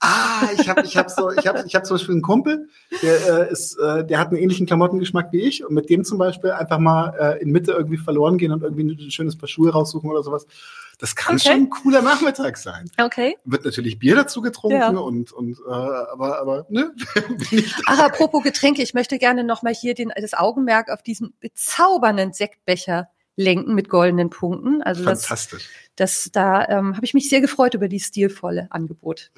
Ah, ich habe ich hab so, ich hab, ich hab zum Beispiel einen Kumpel, der, äh, ist, äh, der hat einen ähnlichen Klamottengeschmack wie ich und mit dem zum Beispiel einfach mal äh, in Mitte irgendwie verloren gehen und irgendwie ein schönes Paar Schuhe raussuchen oder sowas. Das kann okay. schon ein cooler Nachmittag sein. Okay. Wird natürlich Bier dazu getrunken ja. und, und äh, aber, aber ne? Ach, apropos Getränke, ich möchte gerne nochmal hier den, das Augenmerk auf diesen bezaubernden Sektbecher lenken mit goldenen Punkten. Also Fantastisch. Das, das da ähm, habe ich mich sehr gefreut über die stilvolle Angebot.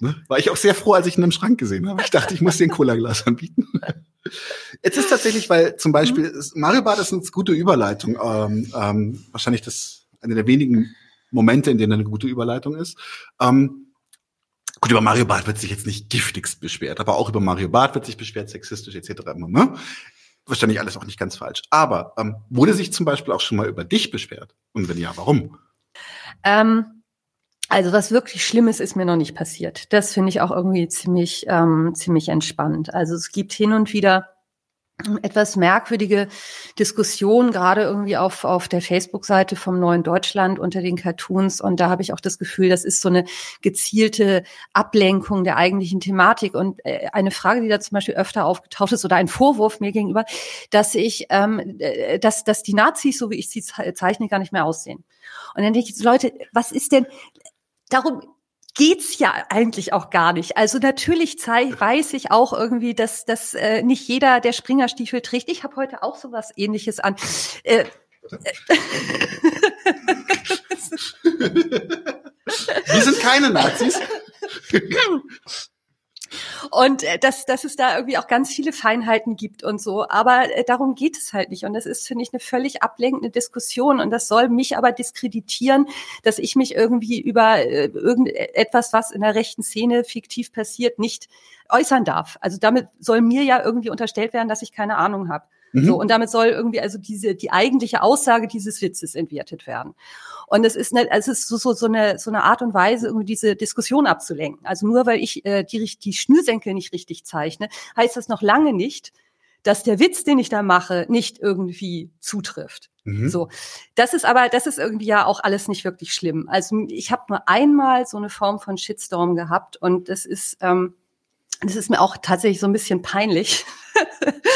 Ne? War ich auch sehr froh, als ich ihn im Schrank gesehen habe. Ich dachte, ich muss dir ein Cola-Glas anbieten. Jetzt ist tatsächlich, weil zum Beispiel mhm. Mario Bad ist eine gute Überleitung. Ähm, ähm, wahrscheinlich das eine der wenigen Momente, in denen eine gute Überleitung ist. Ähm, gut, über Mario Barth wird sich jetzt nicht giftigst beschwert, aber auch über Mario Barth wird sich beschwert, sexistisch etc. Ne? Wahrscheinlich alles auch nicht ganz falsch. Aber ähm, wurde sich zum Beispiel auch schon mal über dich beschwert? Und wenn ja, warum? Ähm, also was wirklich Schlimmes ist mir noch nicht passiert. Das finde ich auch irgendwie ziemlich, ähm, ziemlich entspannt. Also es gibt hin und wieder etwas merkwürdige Diskussion, gerade irgendwie auf, auf der Facebook-Seite vom Neuen Deutschland unter den Cartoons. Und da habe ich auch das Gefühl, das ist so eine gezielte Ablenkung der eigentlichen Thematik. Und äh, eine Frage, die da zum Beispiel öfter aufgetaucht ist, oder ein Vorwurf mir gegenüber, dass ich, ähm, äh, dass, dass die Nazis, so wie ich sie zeichne, gar nicht mehr aussehen. Und dann denke ich, Leute, was ist denn, darum geht's ja eigentlich auch gar nicht. Also natürlich weiß ich auch irgendwie, dass, dass äh, nicht jeder der Springerstiefel trägt. Ich habe heute auch sowas ähnliches an. Äh, Wir sind keine Nazis. Und äh, dass, dass es da irgendwie auch ganz viele Feinheiten gibt und so. Aber äh, darum geht es halt nicht. Und das ist, finde ich, eine völlig ablenkende Diskussion. Und das soll mich aber diskreditieren, dass ich mich irgendwie über äh, irgendetwas, was in der rechten Szene fiktiv passiert, nicht äußern darf. Also damit soll mir ja irgendwie unterstellt werden, dass ich keine Ahnung habe. Mhm. So, und damit soll irgendwie also diese, die eigentliche Aussage dieses Witzes entwertet werden. Und es ist, ne, es ist so, so, so, eine, so eine Art und Weise, irgendwie diese Diskussion abzulenken. Also nur weil ich äh, die, die Schnürsenkel nicht richtig zeichne, heißt das noch lange nicht, dass der Witz, den ich da mache, nicht irgendwie zutrifft. Mhm. So, das ist aber, das ist irgendwie ja auch alles nicht wirklich schlimm. Also ich habe nur einmal so eine Form von Shitstorm gehabt und das ist, ähm, das ist mir auch tatsächlich so ein bisschen peinlich.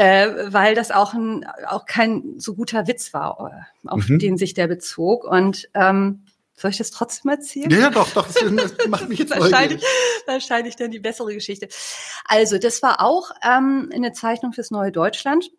äh, weil das auch, ein, auch kein so guter Witz war, äh, auf mhm. den sich der bezog. Und ähm, soll ich das trotzdem erzählen? Ja, doch, doch, das macht mich jetzt wahrscheinlich, wahrscheinlich dann die bessere Geschichte. Also, das war auch ähm, eine Zeichnung fürs Neue Deutschland.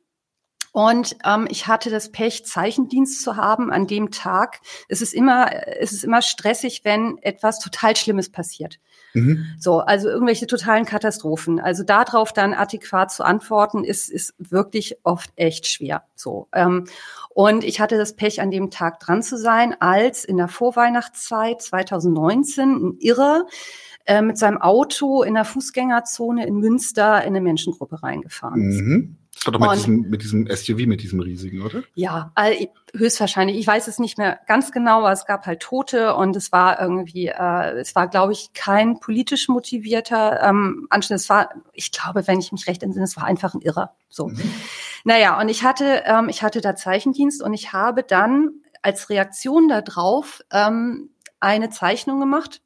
Und ähm, ich hatte das Pech, Zeichendienst zu haben an dem Tag. Es ist immer, es ist immer stressig, wenn etwas total Schlimmes passiert. Mhm. So, also irgendwelche totalen Katastrophen. Also darauf dann adäquat zu antworten, ist, ist wirklich oft echt schwer. So. Ähm, und ich hatte das Pech, an dem Tag dran zu sein, als in der Vorweihnachtszeit 2019 ein Irrer äh, mit seinem Auto in der Fußgängerzone in Münster in eine Menschengruppe reingefahren ist. Mhm. Doch mit, diesem, mit diesem SUV, mit diesem riesigen, oder? Ja, höchstwahrscheinlich. Ich weiß es nicht mehr ganz genau, aber es gab halt Tote und es war irgendwie, äh, es war, glaube ich, kein politisch motivierter ähm, Anschnitt. Es war, ich glaube, wenn ich mich recht entsinne, es war einfach ein Irrer. So. Mhm. Naja, und ich hatte, ähm, ich hatte da Zeichendienst und ich habe dann als Reaktion darauf ähm, eine Zeichnung gemacht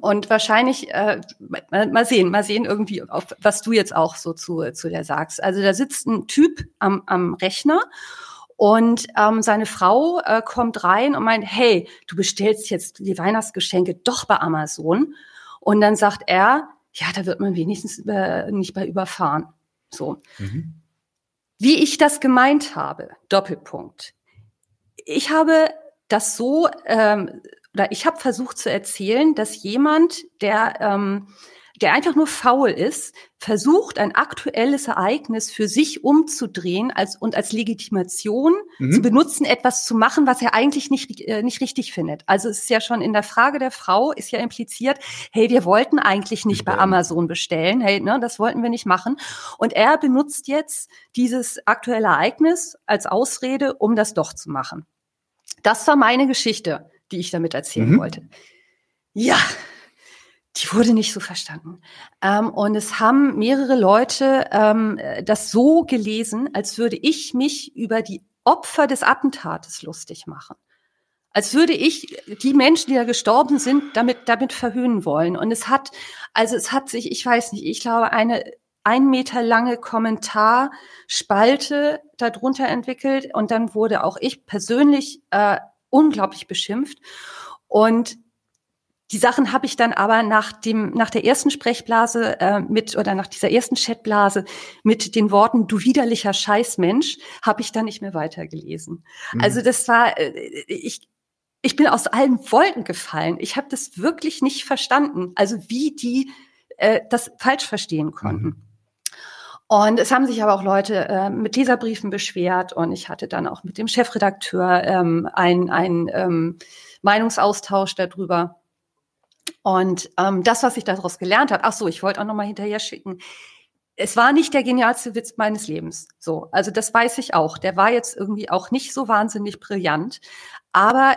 und wahrscheinlich, äh, mal sehen, mal sehen irgendwie, auf, was du jetzt auch so zu, zu der sagst. Also da sitzt ein Typ am, am Rechner und ähm, seine Frau äh, kommt rein und meint, hey, du bestellst jetzt die Weihnachtsgeschenke doch bei Amazon. Und dann sagt er, ja, da wird man wenigstens äh, nicht bei überfahren. So. Mhm. Wie ich das gemeint habe, Doppelpunkt. Ich habe das so ähm, oder ich habe versucht zu erzählen, dass jemand, der ähm, der einfach nur faul ist, versucht, ein aktuelles Ereignis für sich umzudrehen als, und als Legitimation mhm. zu benutzen, etwas zu machen, was er eigentlich nicht, äh, nicht richtig findet. Also es ist ja schon in der Frage der Frau, ist ja impliziert, hey, wir wollten eigentlich nicht bei Amazon bestellen, hey, ne, das wollten wir nicht machen. Und er benutzt jetzt dieses aktuelle Ereignis als Ausrede, um das doch zu machen. Das war meine Geschichte die ich damit erzählen mhm. wollte. Ja, die wurde nicht so verstanden. Ähm, und es haben mehrere Leute ähm, das so gelesen, als würde ich mich über die Opfer des Attentates lustig machen. Als würde ich die Menschen, die da gestorben sind, damit, damit verhöhnen wollen. Und es hat, also es hat sich, ich weiß nicht, ich glaube, eine ein Meter lange Kommentarspalte darunter entwickelt. Und dann wurde auch ich persönlich äh, unglaublich beschimpft. Und die Sachen habe ich dann aber nach dem nach der ersten Sprechblase äh, mit oder nach dieser ersten Chatblase mit den Worten du widerlicher Scheißmensch habe ich dann nicht mehr weitergelesen. Mhm. Also das war äh, ich ich bin aus allen Wolken gefallen. Ich habe das wirklich nicht verstanden. Also wie die äh, das falsch verstehen konnten. Mhm. Und es haben sich aber auch Leute äh, mit Leserbriefen beschwert und ich hatte dann auch mit dem Chefredakteur ähm, ein, ein ähm, Meinungsaustausch darüber. Und ähm, das, was ich daraus gelernt habe, ach so, ich wollte auch noch mal hinterher schicken. Es war nicht der genialste Witz meines Lebens. So, also das weiß ich auch. Der war jetzt irgendwie auch nicht so wahnsinnig brillant, aber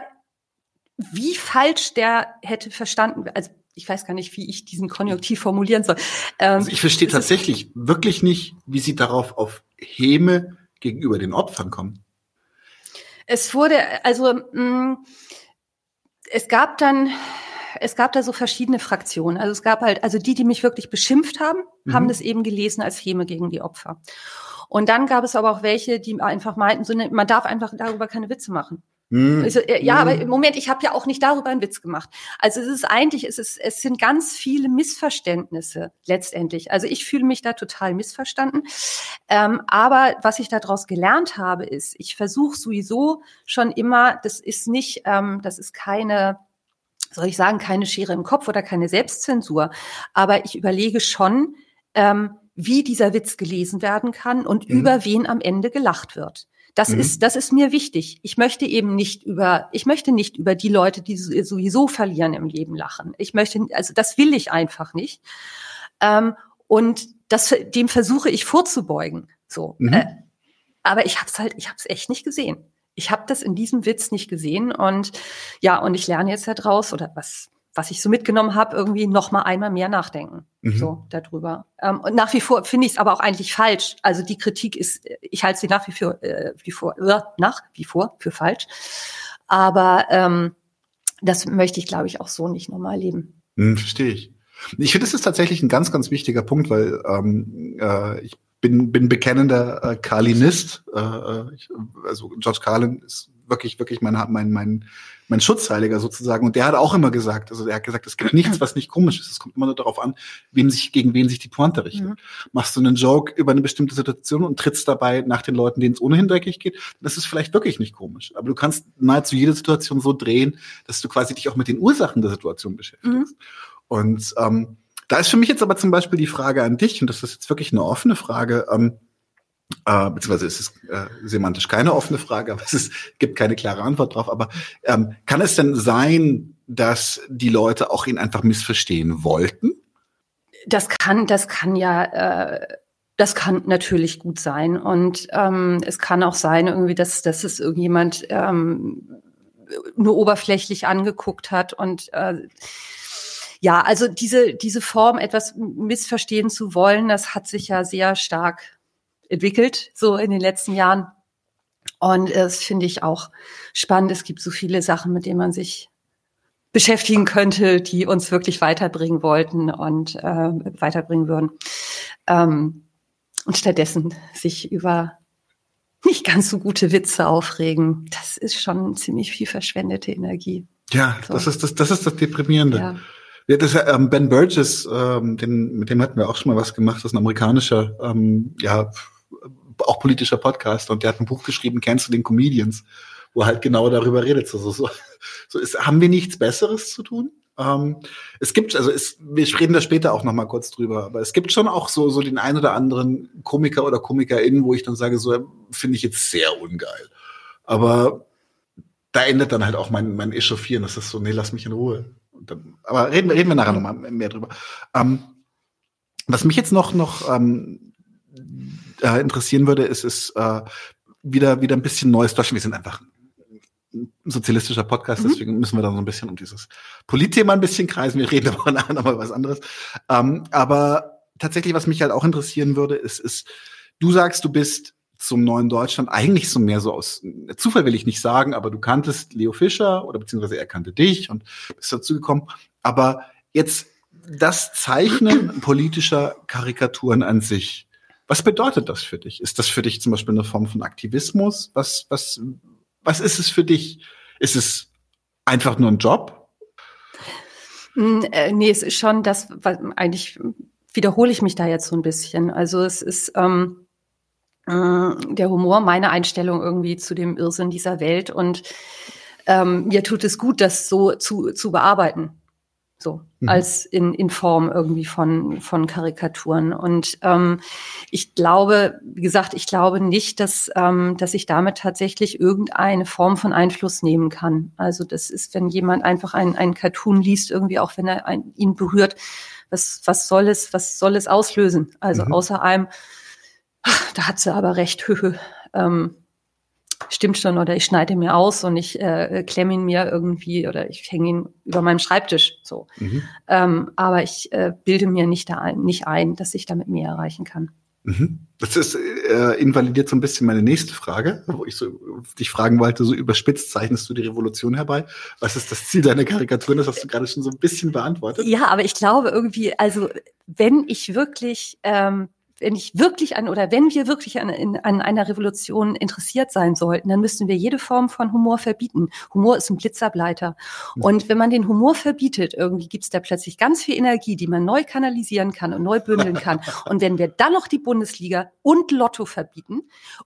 wie falsch der hätte verstanden, also ich weiß gar nicht, wie ich diesen Konjunktiv formulieren soll. Ähm, also ich verstehe tatsächlich wirklich nicht, wie Sie darauf auf Häme gegenüber den Opfern kommen. Es wurde, also mh, mm, es gab dann es gab da so verschiedene Fraktionen. Also es gab halt, also die, die mich wirklich beschimpft haben, mhm. haben das eben gelesen als Häme gegen die Opfer. Und dann gab es aber auch welche, die einfach meinten, so, ne, man darf einfach darüber keine Witze machen. Mhm. Also, ja, aber im Moment, ich habe ja auch nicht darüber einen Witz gemacht. Also es ist eigentlich, es ist, es sind ganz viele Missverständnisse letztendlich. Also ich fühle mich da total missverstanden. Ähm, aber was ich daraus gelernt habe, ist, ich versuche sowieso schon immer, das ist nicht, ähm, das ist keine soll ich sagen, keine Schere im Kopf oder keine Selbstzensur. Aber ich überlege schon, ähm, wie dieser Witz gelesen werden kann und mhm. über wen am Ende gelacht wird. Das mhm. ist, das ist mir wichtig. Ich möchte eben nicht über, ich möchte nicht über die Leute, die sowieso verlieren im Leben lachen. Ich möchte, also das will ich einfach nicht. Ähm, und das, dem versuche ich vorzubeugen. So. Mhm. Äh, aber ich habe es halt, ich habe es echt nicht gesehen ich habe das in diesem Witz nicht gesehen und ja, und ich lerne jetzt daraus oder was was ich so mitgenommen habe, irgendwie noch mal einmal mehr nachdenken mhm. so darüber. Ähm, und nach wie vor finde ich es aber auch eigentlich falsch. Also die Kritik ist, ich halte sie nach wie vor, äh, wie vor äh, nach wie vor für falsch. Aber ähm, das möchte ich, glaube ich, auch so nicht nochmal erleben. Hm, verstehe ich. Ich finde, das ist tatsächlich ein ganz, ganz wichtiger Punkt, weil ähm, äh, ich bin, bin bekennender äh, Carlinist. Äh, äh, ich, also George Carlin ist wirklich, wirklich mein, mein, mein, mein Schutzheiliger sozusagen. Und der hat auch immer gesagt, also er hat gesagt, es gibt nichts, was nicht komisch ist. Es kommt immer nur darauf an, wen sich, gegen wen sich die Pointe richtet. Mhm. Machst du einen Joke über eine bestimmte Situation und trittst dabei nach den Leuten, denen es ohnehin dreckig geht, das ist vielleicht wirklich nicht komisch. Aber du kannst nahezu jede Situation so drehen, dass du quasi dich auch mit den Ursachen der Situation beschäftigst. Mhm. Und ähm, da ist für mich jetzt aber zum Beispiel die Frage an dich, und das ist jetzt wirklich eine offene Frage, ähm, äh, beziehungsweise es ist äh, semantisch keine offene Frage, aber es ist, gibt keine klare Antwort drauf. Aber ähm, kann es denn sein, dass die Leute auch ihn einfach missverstehen wollten? Das kann, das kann ja, äh, das kann natürlich gut sein. Und ähm, es kann auch sein, irgendwie, dass, dass es irgendjemand ähm, nur oberflächlich angeguckt hat und äh, ja, also diese, diese Form, etwas missverstehen zu wollen, das hat sich ja sehr stark entwickelt, so in den letzten Jahren. Und das finde ich auch spannend. Es gibt so viele Sachen, mit denen man sich beschäftigen könnte, die uns wirklich weiterbringen wollten und äh, weiterbringen würden. Ähm, und stattdessen sich über nicht ganz so gute Witze aufregen, das ist schon ziemlich viel verschwendete Energie. Ja, so. das ist das, das ist das Deprimierende. Ja. Ja, das, ähm, Ben Burgess, ähm, den, mit dem hatten wir auch schon mal was gemacht. Das ist ein amerikanischer, ähm, ja, auch politischer Podcast und der hat ein Buch geschrieben, Kennst du den Comedians, wo er halt genau darüber redet. So, so, so ist, haben wir nichts Besseres zu tun? Ähm, es gibt, also es, wir reden da später auch noch mal kurz drüber, aber es gibt schon auch so, so den ein oder anderen Komiker oder KomikerInnen, wo ich dann sage, so finde ich jetzt sehr ungeil. Aber da endet dann halt auch mein, mein Echauffieren. Das ist so, nee, lass mich in Ruhe. Dann, aber reden, reden wir nachher noch mal mehr drüber. Ähm, was mich jetzt noch, noch ähm, äh, interessieren würde, ist, ist äh, wieder, wieder ein bisschen neues Deutschland. Wir sind einfach sozialistischer Podcast, mhm. deswegen müssen wir dann so ein bisschen um dieses Politthema ein bisschen kreisen. Wir reden aber nachher nochmal was anderes. Ähm, aber tatsächlich, was mich halt auch interessieren würde, ist, ist, du sagst, du bist zum neuen Deutschland eigentlich so mehr so aus Zufall will ich nicht sagen, aber du kanntest Leo Fischer oder beziehungsweise er kannte dich und bist dazu gekommen. Aber jetzt das Zeichnen politischer Karikaturen an sich, was bedeutet das für dich? Ist das für dich zum Beispiel eine Form von Aktivismus? Was, was, was ist es für dich? Ist es einfach nur ein Job? Hm, äh, nee, es ist schon das, was eigentlich wiederhole ich mich da jetzt so ein bisschen. Also es ist ähm, äh, der Humor meine Einstellung irgendwie zu dem Irrsinn dieser Welt und ähm, mir tut es gut, das so zu, zu bearbeiten so mhm. als in, in Form irgendwie von, von Karikaturen. Und ähm, ich glaube, wie gesagt, ich glaube nicht, dass, ähm, dass ich damit tatsächlich irgendeine Form von Einfluss nehmen kann. Also das ist, wenn jemand einfach einen, einen Cartoon liest, irgendwie auch wenn er ein, ihn berührt, was, was soll es, was soll es auslösen? Also mhm. außer einem, da hat sie aber recht, ähm, stimmt schon oder ich schneide mir aus und ich äh, klemme ihn mir irgendwie oder ich hänge ihn über meinem Schreibtisch so. Mhm. Ähm, aber ich äh, bilde mir nicht, da ein, nicht ein, dass ich damit mehr erreichen kann. Mhm. Das ist äh, invalidiert so ein bisschen meine nächste Frage, wo ich so dich fragen wollte, so überspitzt zeichnest du die Revolution herbei. Was ist das Ziel deiner Karikaturen? Das hast du gerade schon so ein bisschen beantwortet. Ja, aber ich glaube irgendwie, also wenn ich wirklich ähm, wenn ich wirklich an oder wenn wir wirklich an, in, an einer Revolution interessiert sein sollten, dann müssten wir jede Form von Humor verbieten. Humor ist ein Blitzableiter. Und wenn man den Humor verbietet, irgendwie gibt es da plötzlich ganz viel Energie, die man neu kanalisieren kann und neu bündeln kann. Und wenn wir dann noch die Bundesliga und Lotto verbieten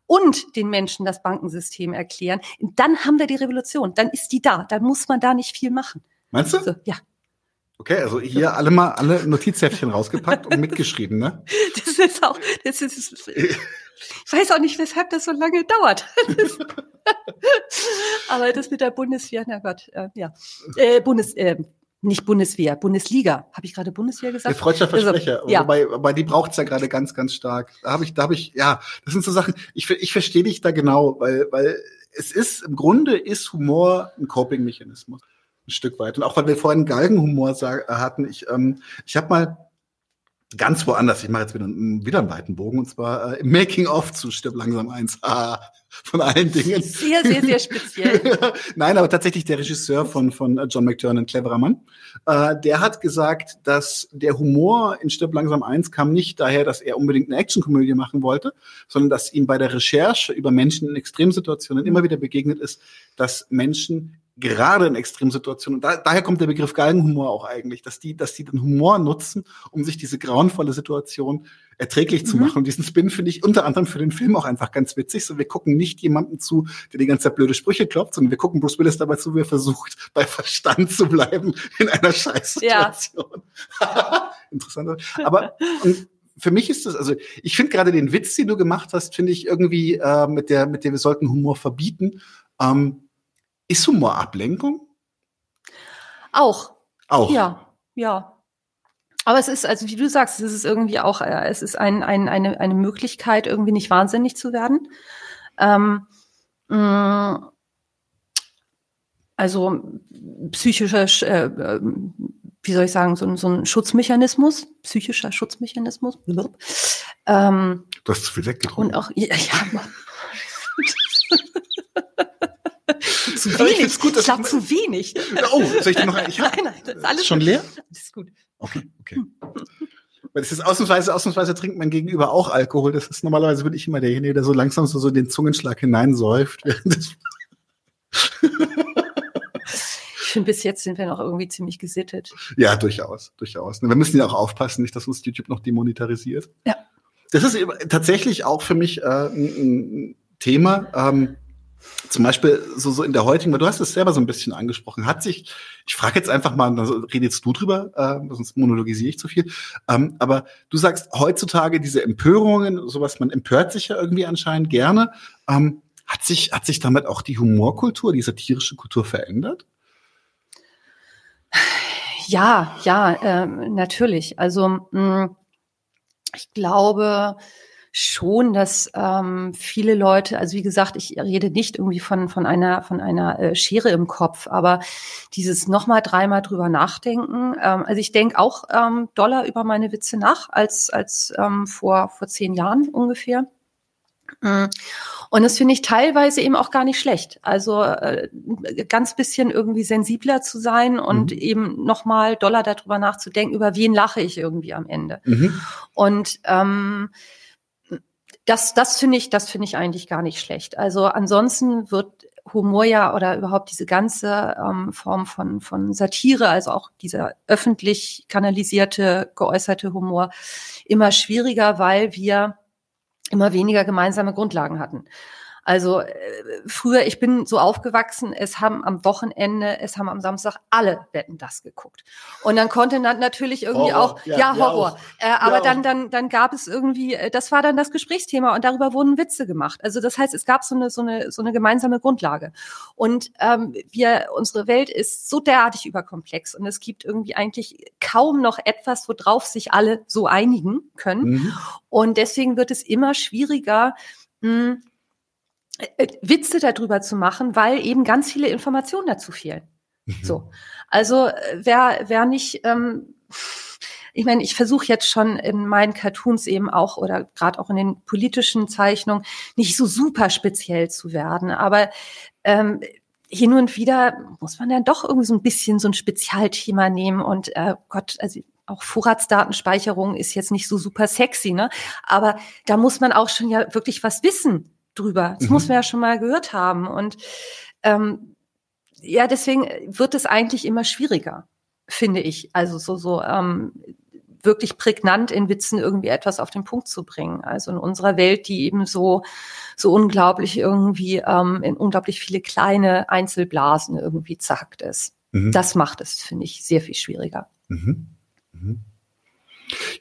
und den Menschen das Bankensystem erklären, dann haben wir die Revolution. Dann ist die da. Dann muss man da nicht viel machen. Meinst du? So, ja. Okay, also hier alle mal alle Notizheftchen rausgepackt und mitgeschrieben, ne? Das ist auch, das ist, ich weiß auch nicht, weshalb das so lange dauert. aber das mit der Bundeswehr, na Gott, äh, ja. Äh, Bundes, äh, nicht Bundeswehr, Bundesliga. Habe ich gerade Bundeswehr gesagt? Der freudscher also, Versprecher. Also, ja. Wobei, wobei die braucht's ja gerade ganz, ganz stark. Da habe ich, da habe ich, ja, das sind so Sachen. Ich, ich verstehe dich da genau, weil, weil es ist im Grunde ist Humor ein Coping-Mechanismus ein Stück weit. Und auch weil wir vorhin Galgenhumor hatten, ich, ähm, ich habe mal ganz woanders, ich mache jetzt wieder, wieder einen weiten Bogen, und zwar äh, im Making-of zu Stirb langsam eins. Ah, von allen Dingen. Sehr, sehr, sehr speziell. Nein, aber tatsächlich der Regisseur von, von äh, John McTiernan, ein cleverer Mann, äh, der hat gesagt, dass der Humor in Stirb langsam eins kam nicht daher, dass er unbedingt eine Actionkomödie machen wollte, sondern dass ihm bei der Recherche über Menschen in Extremsituationen immer wieder begegnet ist, dass Menschen gerade in Extremsituationen, da, daher kommt der Begriff Galgenhumor auch eigentlich, dass die, dass die den Humor nutzen, um sich diese grauenvolle Situation erträglich zu mhm. machen. Und diesen Spin finde ich unter anderem für den Film auch einfach ganz witzig. So, wir gucken nicht jemanden zu, der die ganze Zeit blöde Sprüche klopft, sondern wir gucken Bruce Willis dabei zu, wie er versucht, bei Verstand zu bleiben in einer Scheißsituation. Ja. Interessant. Aber für mich ist das, also ich finde gerade den Witz, den du gemacht hast, finde ich irgendwie äh, mit der, mit der wir sollten Humor verbieten. Ähm, ist Humor Ablenkung? Auch. Auch. Ja, ja. Aber es ist, also wie du sagst, es ist irgendwie auch, äh, es ist ein, ein, eine, eine Möglichkeit, irgendwie nicht wahnsinnig zu werden. Ähm, mh, mm, also psychischer, äh, äh, wie soll ich sagen, so, so ein Schutzmechanismus, psychischer Schutzmechanismus. Ähm, du hast zu viel weggetrunken. Und auch, ja, ja zu wenig. Ich, gut, ich glaube zu wenig. Oh, soll ich dir noch ein? Ich hab, nein, nein, das ist alles schon leer. Das ist gut. Okay, okay. Weil das ist ausnahmsweise, ausnahmsweise trinkt man gegenüber auch Alkohol. Das ist normalerweise bin ich immer derjenige, der so langsam so, so den Zungenschlag hineinsäuft. ich finde, bis jetzt sind wir noch irgendwie ziemlich gesittet. Ja, durchaus, durchaus. Wir müssen ja auch aufpassen, nicht, dass uns YouTube noch demonetarisiert. Ja. Das ist tatsächlich auch für mich äh, ein, ein Thema. Ähm, zum Beispiel so, so in der heutigen, weil du hast es selber so ein bisschen angesprochen, hat sich, ich frage jetzt einfach mal, also redest du drüber, äh, sonst monologisiere ich zu viel, ähm, aber du sagst heutzutage diese Empörungen, sowas, man empört sich ja irgendwie anscheinend gerne. Ähm, hat sich, hat sich damit auch die Humorkultur, die satirische Kultur verändert? Ja, ja, äh, natürlich. Also mh, ich glaube, schon, dass ähm, viele Leute, also wie gesagt, ich rede nicht irgendwie von von einer von einer äh, Schere im Kopf, aber dieses nochmal dreimal drüber nachdenken. Ähm, also ich denke auch ähm, doller über meine Witze nach als als ähm, vor vor zehn Jahren ungefähr. Mm. Und das finde ich teilweise eben auch gar nicht schlecht. Also äh, ganz bisschen irgendwie sensibler zu sein und mhm. eben nochmal doller darüber nachzudenken, über wen lache ich irgendwie am Ende. Mhm. Und ähm, das, das finde ich, das finde ich eigentlich gar nicht schlecht. Also ansonsten wird Humor ja oder überhaupt diese ganze ähm, Form von, von Satire, also auch dieser öffentlich kanalisierte, geäußerte Humor immer schwieriger, weil wir immer weniger gemeinsame Grundlagen hatten. Also äh, früher, ich bin so aufgewachsen, es haben am Wochenende, es haben am Samstag alle Wetten das geguckt. Und dann konnte dann natürlich irgendwie Horror, auch, ja, ja Horror. Äh, aber ja, dann, dann, dann gab es irgendwie, äh, das war dann das Gesprächsthema und darüber wurden Witze gemacht. Also das heißt, es gab so eine, so eine, so eine gemeinsame Grundlage. Und ähm, wir, unsere Welt ist so derartig überkomplex und es gibt irgendwie eigentlich kaum noch etwas, worauf sich alle so einigen können. Mhm. Und deswegen wird es immer schwieriger, mh, hm, Witze darüber zu machen, weil eben ganz viele Informationen dazu fehlen. Mhm. So, also äh, wer wer nicht, ähm, ich meine, ich versuche jetzt schon in meinen Cartoons eben auch oder gerade auch in den politischen Zeichnungen nicht so super speziell zu werden, aber ähm, hin und wieder muss man dann doch irgendwie so ein bisschen so ein Spezialthema nehmen und äh, Gott, also auch Vorratsdatenspeicherung ist jetzt nicht so super sexy, ne? Aber da muss man auch schon ja wirklich was wissen drüber. Das mhm. muss man ja schon mal gehört haben. Und ähm, ja, deswegen wird es eigentlich immer schwieriger, finde ich. Also so, so ähm, wirklich prägnant in Witzen irgendwie etwas auf den Punkt zu bringen. Also in unserer Welt, die eben so, so unglaublich irgendwie ähm, in unglaublich viele kleine Einzelblasen irgendwie zackt ist. Mhm. Das macht es, finde ich, sehr viel schwieriger. Mhm. Mhm.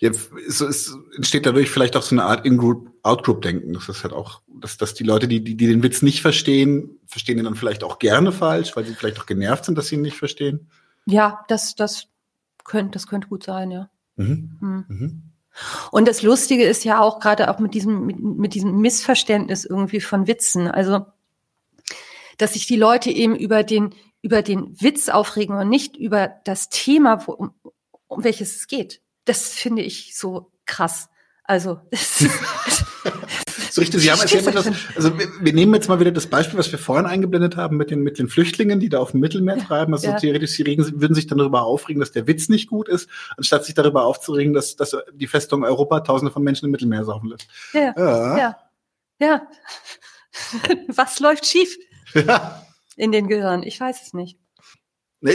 Jetzt ist, ist, entsteht dadurch vielleicht auch so eine Art In-Group, Out-Group-Denken. Das ist halt auch, dass, dass die Leute, die, die, die den Witz nicht verstehen, verstehen ihn dann vielleicht auch gerne falsch, weil sie vielleicht auch genervt sind, dass sie ihn nicht verstehen. Ja, das, das könnte, das könnte gut sein, ja. Mhm. Mhm. Mhm. Und das Lustige ist ja auch gerade auch mit diesem, mit, mit diesem Missverständnis irgendwie von Witzen. Also, dass sich die Leute eben über den, über den Witz aufregen und nicht über das Thema, wo, um, um welches es geht das finde ich so krass. Also, so richtig, Sie haben es etwas, also wir, wir, nehmen jetzt mal wieder das Beispiel, was wir vorhin eingeblendet haben mit den, mit den Flüchtlingen, die da auf dem Mittelmeer ja, treiben. Also ja. theoretisch, sie regen, würden sich dann darüber aufregen, dass der Witz nicht gut ist, anstatt sich darüber aufzuregen, dass, dass die Festung Europa tausende von Menschen im Mittelmeer saufen lässt. Ja. Ja. ja. ja. was läuft schief? Ja. In den Gehirn? Ich weiß es nicht. Äh,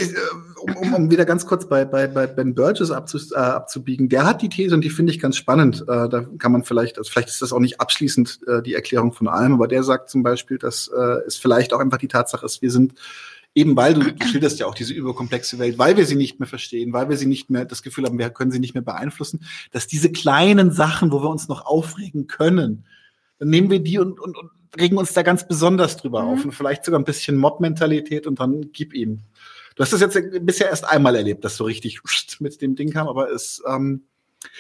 um, um, um wieder ganz kurz bei, bei, bei Ben Burgess abzu, äh, abzubiegen, der hat die These und die finde ich ganz spannend. Äh, da kann man vielleicht, also vielleicht ist das auch nicht abschließend äh, die Erklärung von allem, aber der sagt zum Beispiel, dass äh, es vielleicht auch einfach die Tatsache ist, wir sind eben weil du, du schilderst ja auch diese überkomplexe Welt, weil wir sie nicht mehr verstehen, weil wir sie nicht mehr das Gefühl haben, wir können sie nicht mehr beeinflussen, dass diese kleinen Sachen, wo wir uns noch aufregen können, dann nehmen wir die und, und, und regen uns da ganz besonders drüber mhm. auf und vielleicht sogar ein bisschen Mob-Mentalität und dann gib ihm. Du hast das jetzt bisher erst einmal erlebt, dass so richtig mit dem Ding kam, aber es, ähm,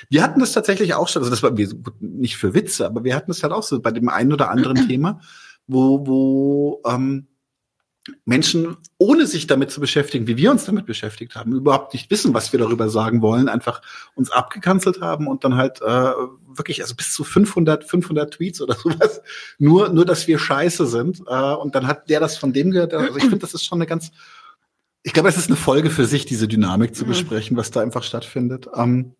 wir hatten das tatsächlich auch schon, also das war nicht für Witze, aber wir hatten es halt auch so bei dem einen oder anderen Thema, wo, wo ähm, Menschen, ohne sich damit zu beschäftigen, wie wir uns damit beschäftigt haben, überhaupt nicht wissen, was wir darüber sagen wollen, einfach uns abgekanzelt haben und dann halt äh, wirklich, also bis zu 500, 500 Tweets oder sowas, nur, nur, dass wir scheiße sind. Äh, und dann hat der das von dem gehört. Also ich finde, das ist schon eine ganz ich glaube, es ist eine Folge für sich, diese Dynamik zu mhm. besprechen, was da einfach stattfindet. Ähm,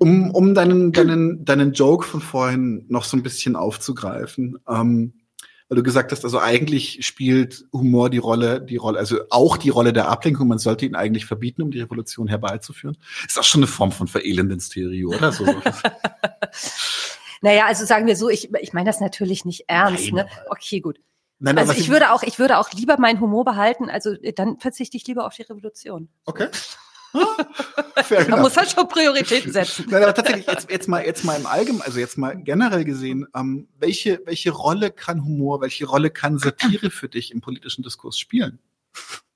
um, um deinen, deinen, deinen Joke von vorhin noch so ein bisschen aufzugreifen, ähm, weil du gesagt hast, also eigentlich spielt Humor die Rolle, die Rolle, also auch die Rolle der Ablenkung. Man sollte ihn eigentlich verbieten, um die Revolution herbeizuführen. Ist auch schon eine Form von Verelendenstheorie, oder so? naja, also sagen wir so, ich, ich meine das natürlich nicht ernst. Nein, ne? Okay, gut. Nein, also ich würde auch, ich würde auch lieber meinen Humor behalten, also äh, dann verzichte ich lieber auf die Revolution. Okay. Man muss halt schon Prioritäten setzen. Nein, aber tatsächlich, jetzt, jetzt mal, jetzt mal im Allgemeinen, also jetzt mal generell gesehen, ähm, welche, welche Rolle kann Humor, welche Rolle kann Satire für dich im politischen Diskurs spielen?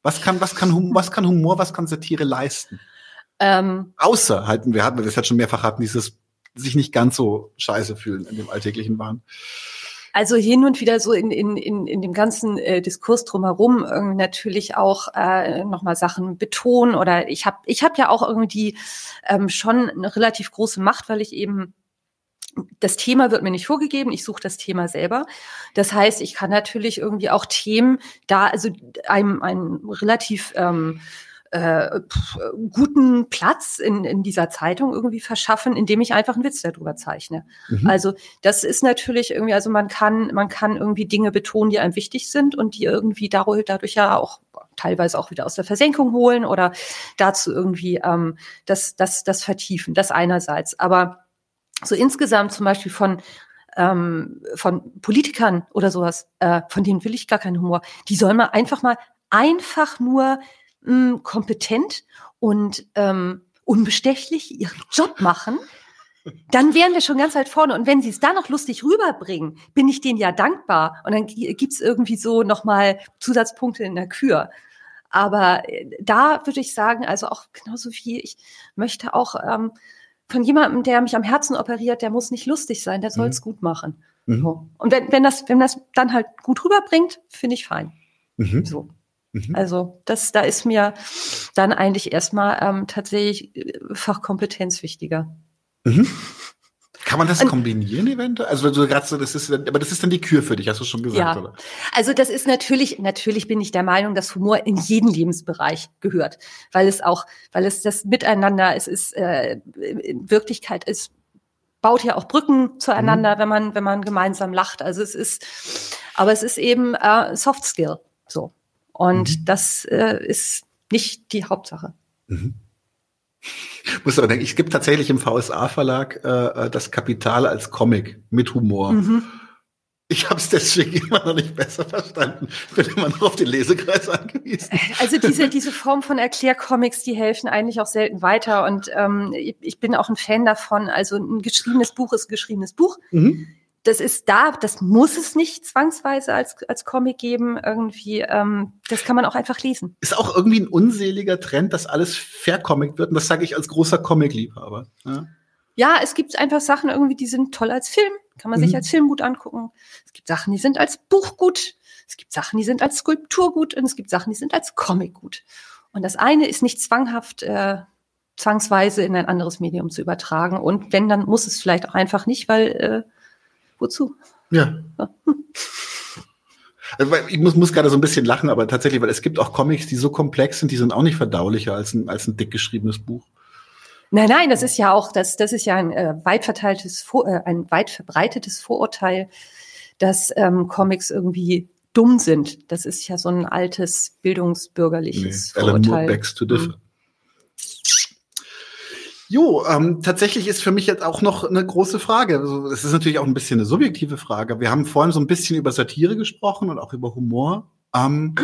Was kann, was kann, was kann Humor, was kann Satire leisten? Ähm, Außer, halten wir, hatten wir das hat schon mehrfach hatten, dieses sich nicht ganz so scheiße fühlen in dem alltäglichen Wahn. Also hin und wieder so in, in, in, in dem ganzen äh, Diskurs drumherum irgendwie natürlich auch äh, nochmal Sachen betonen oder ich habe ich hab ja auch irgendwie ähm, schon eine relativ große Macht, weil ich eben das Thema wird mir nicht vorgegeben, ich suche das Thema selber. Das heißt, ich kann natürlich irgendwie auch Themen da, also einem, einem relativ ähm, äh, guten Platz in, in dieser Zeitung irgendwie verschaffen, indem ich einfach einen Witz darüber zeichne. Mhm. Also das ist natürlich irgendwie, also man kann, man kann irgendwie Dinge betonen, die einem wichtig sind und die irgendwie dadurch, dadurch ja auch teilweise auch wieder aus der Versenkung holen oder dazu irgendwie ähm, das, das, das vertiefen. Das einerseits. Aber so insgesamt zum Beispiel von ähm, von Politikern oder sowas, äh, von denen will ich gar keinen Humor. Die sollen mal einfach mal einfach nur mh, hm, kompetent und ähm, unbestechlich ihren Job machen, dann wären wir schon ganz weit vorne. Und wenn sie es da noch lustig rüberbringen, bin ich denen ja dankbar. Und dann gibt's irgendwie so nochmal Zusatzpunkte in der Kür. Aber äh, da würde ich sagen, also auch genauso wie ich möchte auch ähm, von jemandem, der mich am Herzen operiert, der muss nicht lustig sein, der soll es mhm. gut machen. Mhm. So. Und wenn, wenn, das, wenn das dann halt gut rüberbringt, finde ich fein. Mhm. So. Mhm. Also das, da ist mir dann eigentlich erstmal ähm, tatsächlich äh, Fachkompetenz wichtiger. Mhm. Kann man das Und, kombinieren eventuell? Also du gerade so, das ist, aber das ist dann die Kür für dich, hast du schon gesagt, ja. oder? Also das ist natürlich, natürlich bin ich der Meinung, dass Humor in jeden Lebensbereich gehört, weil es auch, weil es das Miteinander, es ist äh, in Wirklichkeit, es baut ja auch Brücken zueinander, mhm. wenn man wenn man gemeinsam lacht. Also es ist, aber es ist eben äh, Soft Skill, so. Und mhm. das äh, ist nicht die Hauptsache. Mhm. Muss aber denken, es gibt tatsächlich im VSA-Verlag äh, äh, das Kapital als Comic mit Humor. Mhm. Ich habe es deswegen immer noch nicht besser verstanden. Ich bin immer noch auf den Lesekreis angewiesen. Also diese, diese Form von Erklärcomics, die helfen eigentlich auch selten weiter. Und ähm, ich bin auch ein Fan davon. Also ein geschriebenes Buch ist ein geschriebenes Buch. Mhm das ist da, das muss es nicht zwangsweise als, als Comic geben. Irgendwie, ähm, das kann man auch einfach lesen. Ist auch irgendwie ein unseliger Trend, dass alles vercomic wird. Und das sage ich als großer Comic-Liebhaber. Ja. ja, es gibt einfach Sachen irgendwie, die sind toll als Film. Kann man mhm. sich als Film gut angucken. Es gibt Sachen, die sind als Buch gut. Es gibt Sachen, die sind als Skulptur gut. Und es gibt Sachen, die sind als Comic gut. Und das eine ist nicht zwanghaft, äh, zwangsweise in ein anderes Medium zu übertragen. Und wenn, dann muss es vielleicht auch einfach nicht, weil äh, wozu? Ja. Also, ich muss, muss gerade so ein bisschen lachen, aber tatsächlich, weil es gibt auch Comics, die so komplex sind, die sind auch nicht verdaulicher als ein, als ein dick geschriebenes Buch. Nein, nein, das ist ja auch, das, das ist ja ein äh, weit verteiltes, Vor äh, ein weit verbreitetes Vorurteil, dass ähm, Comics irgendwie dumm sind. Das ist ja so ein altes bildungsbürgerliches nee, Vorurteil. Alan Moore begs to differ. Jo, ähm, tatsächlich ist für mich jetzt auch noch eine große Frage. Also, es ist natürlich auch ein bisschen eine subjektive Frage. Wir haben vorhin so ein bisschen über Satire gesprochen und auch über Humor. Ähm,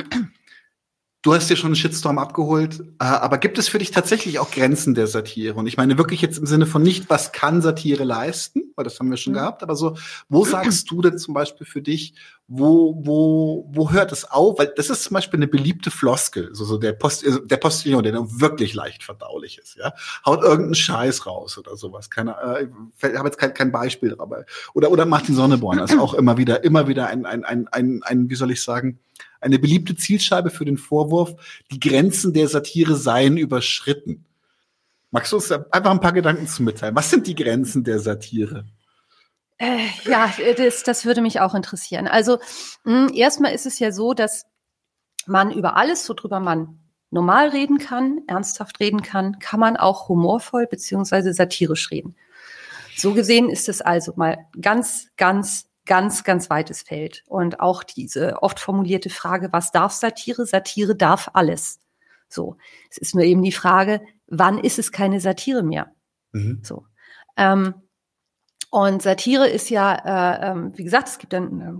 Du hast dir schon einen Shitstorm abgeholt, äh, aber gibt es für dich tatsächlich auch Grenzen der Satire? Und ich meine wirklich jetzt im Sinne von nicht, was kann Satire leisten, weil das haben wir schon mhm. gehabt, aber so, wo sagst du denn zum Beispiel für dich, wo, wo, wo hört es auf? Weil das ist zum Beispiel eine beliebte Floskel, so, so der Post, äh, der Postillon, der dann wirklich leicht verdaulich ist, ja, haut irgendeinen Scheiß raus oder sowas. Keine, äh, ich habe jetzt kein, kein Beispiel dabei. Oder, oder Martin Sonneborn ist auch immer wieder, immer wieder ein, ein, ein, ein, ein wie soll ich sagen, eine beliebte Zielscheibe für den Vorwurf, die Grenzen der Satire seien überschritten. Magst du uns einfach ein paar Gedanken zu mitteilen? Was sind die Grenzen der Satire? Äh, ja, das, das würde mich auch interessieren. Also mh, hm, erstmal ist es ja so, dass man über alles, worüber man normal reden kann, ernsthaft reden kann, kann man auch humorvoll beziehungsweise satirisch reden. So gesehen ist es also mal ganz, ganz ganz, ganz weites Feld. Und auch diese oft formulierte Frage, was darf Satire? Satire darf alles. So. Es ist nur eben die Frage, wann ist es keine Satire mehr? Mhm. So. Ähm, und Satire ist ja, äh, äh, wie gesagt, es gibt dann, äh,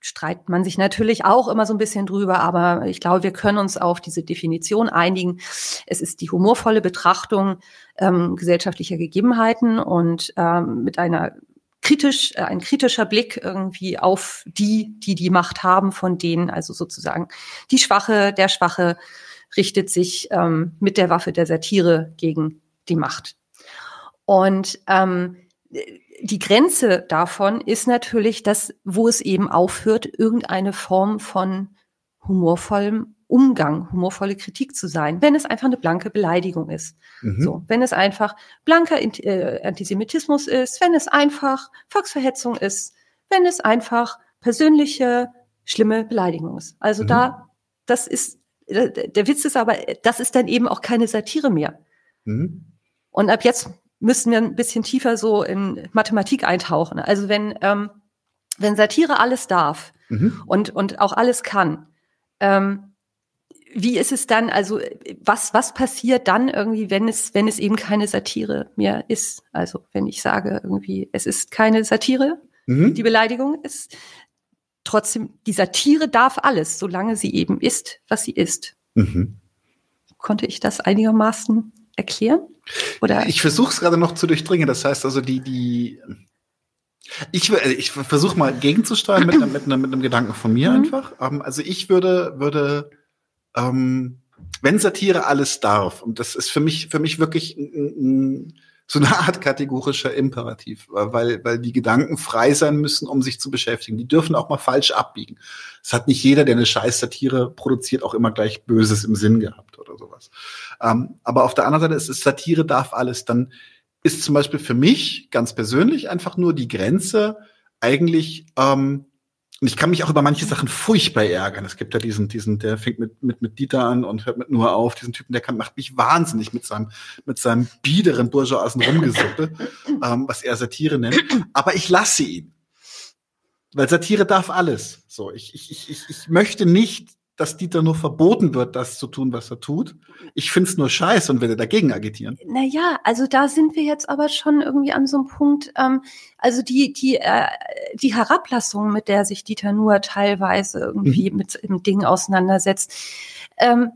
streitet man sich natürlich auch immer so ein bisschen drüber, aber ich glaube, wir können uns auf diese Definition einigen. Es ist die humorvolle Betrachtung ähm, gesellschaftlicher Gegebenheiten und ähm, mit einer kritisch, äh, ein kritischer Blick irgendwie auf die, die die Macht haben, von denen also sozusagen die Schwache, der Schwache richtet sich ähm, mit der Waffe der Satire gegen die Macht. Und ähm, die Grenze davon ist natürlich, dass, wo es eben aufhört, irgendeine Form von humorvollem Umgang, humorvolle Kritik zu sein, wenn es einfach eine blanke Beleidigung ist. Mhm. So, wenn es einfach blanker äh, Antisemitismus ist, wenn es einfach Volksverhetzung ist, wenn es einfach persönliche schlimme Beleidigung ist. Also mhm. da, das ist, äh, der Witz ist aber, das ist dann eben auch keine Satire mehr. Mhm. Und ab jetzt müssen wir ein bisschen tiefer so in Mathematik eintauchen. Also wenn, ähm, wenn Satire alles darf mhm. und, und auch alles kann, ähm, wie ist es dann, also was, was passiert dann irgendwie, wenn es, wenn es eben keine Satire mehr ist? Also wenn ich sage irgendwie, es ist keine Satire, mhm. die Beleidigung ist, trotzdem, die Satire darf alles, solange sie eben ist, was sie ist. Mhm. Konnte ich das einigermaßen erklären? Oder? Ich versuche es gerade noch zu durchdringen. Das heißt also, die, die, ich, ich versuche mal gegenzusteuern mit, mit, mit, mit einem Gedanken von mir mhm. einfach. Ähm, also ich würde, würde ähm, wenn Satire alles darf, und das ist für mich, für mich wirklich so eine Art kategorischer Imperativ, weil, weil die Gedanken frei sein müssen, um sich zu beschäftigen. Die dürfen auch mal falsch abbiegen. Es hat nicht jeder, der eine scheiß Satire produziert, auch immer gleich Böses im Sinn gehabt oder sowas. Ähm, aber auf der anderen Seite ist es Satire darf alles. Dann ist zum Beispiel für mich ganz persönlich einfach nur die Grenze eigentlich ähm, und ich kann mich auch über manche Sachen furchtbar ärgern. Es gibt ja diesen, diesen, der fängt mit, mit, mit Dieter an und hört mit nur auf. Diesen Typen, der kann, macht mich wahnsinnig mit seinem, mit seinem biederen bourgeoisen Rumgesuppe, ähm, was er Satire nennt. Aber ich lasse ihn. Weil Satire darf alles. So, ich, ich, ich, ich möchte nicht dass Dieter nur verboten wird, das zu tun, was er tut. Ich find's nur scheiße und werde dagegen agitieren. Naja, also da sind wir jetzt aber schon irgendwie an so einem Punkt, ähm, also die, die, äh, die Herablassung, mit der sich Dieter nur teilweise irgendwie mhm. mit, mit Dingen auseinandersetzt, ähm,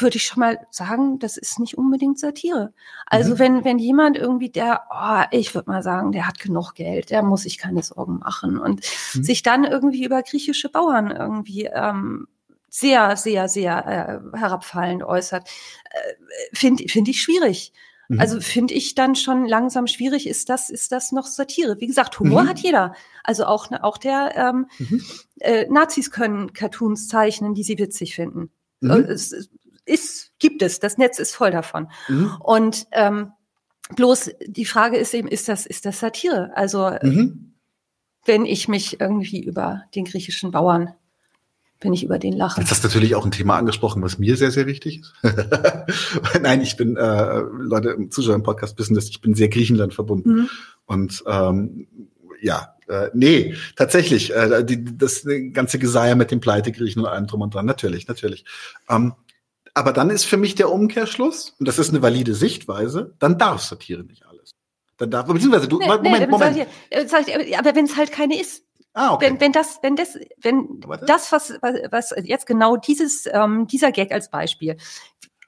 würde ich schon mal sagen, das ist nicht unbedingt Satire. Also mhm. wenn, wenn jemand irgendwie, der, oh, ich würde mal sagen, der hat genug Geld, der muss sich keine Sorgen machen und mhm. sich dann irgendwie über griechische Bauern irgendwie ähm, sehr, sehr, sehr äh, herabfallend äußert, äh, finde find ich schwierig. Mhm. Also finde ich dann schon langsam schwierig, ist das, ist das noch Satire? Wie gesagt, Humor mhm. hat jeder. Also auch, auch der ähm, mhm. äh, Nazis können Cartoons zeichnen, die sie witzig finden. Mhm. Es ist, gibt es, das Netz ist voll davon. Mhm. Und ähm, bloß die Frage ist eben, ist das, ist das Satire? Also mhm. wenn ich mich irgendwie über den griechischen Bauern wenn ich über den lache. Jetzt hast du natürlich auch ein Thema angesprochen, was mir sehr, sehr wichtig ist. Nein, ich bin, äh, Leute im Zuschauer im Podcast wissen dass ich bin sehr Griechenland verbunden. Mhm. Und ähm, ja, äh, nee, tatsächlich, äh, die, das ganze Geseier mit dem Pleitegriechen und allem drum und dran, natürlich, natürlich. Ähm, aber dann ist für mich der Umkehrschluss, und das ist eine valide Sichtweise, dann darf Satire nicht alles. Dann darf, beziehungsweise du, nee, Moment, nee, Moment. Ich, aber wenn es halt keine ist, Ah, okay. Wenn, wenn das, wenn das, wenn das, was, was jetzt genau dieses, ähm, dieser Gag als Beispiel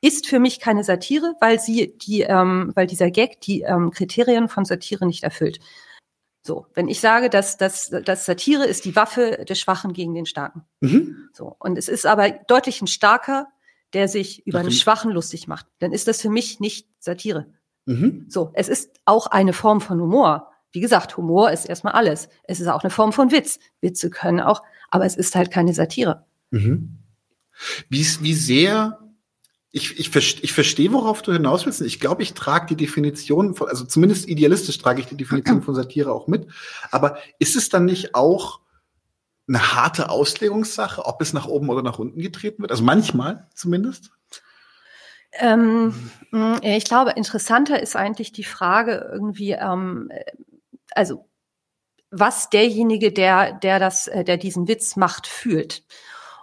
ist für mich keine Satire, weil sie die, ähm, weil dieser Gag die ähm, Kriterien von Satire nicht erfüllt. So, wenn ich sage, dass, dass, dass Satire ist die Waffe des Schwachen gegen den Starken. Mhm. So, und es ist aber deutlich ein Starker, der sich über einen Schwachen lustig macht, dann ist das für mich nicht Satire. Mhm. So, es ist auch eine Form von Humor, wie gesagt, Humor ist erstmal alles. Es ist auch eine Form von Witz. Witze können auch, aber es ist halt keine Satire. Mhm. Wie, wie sehr ich, ich, ich verstehe, worauf du hinaus willst. Ich glaube, ich trage die Definition von, also zumindest idealistisch trage ich die Definition von Satire auch mit. Aber ist es dann nicht auch eine harte Auslegungssache, ob es nach oben oder nach unten getreten wird? Also manchmal zumindest? Ähm, ich glaube, interessanter ist eigentlich die Frage irgendwie, ähm, also was derjenige, der, der das, äh, der diesen Witz macht, fühlt.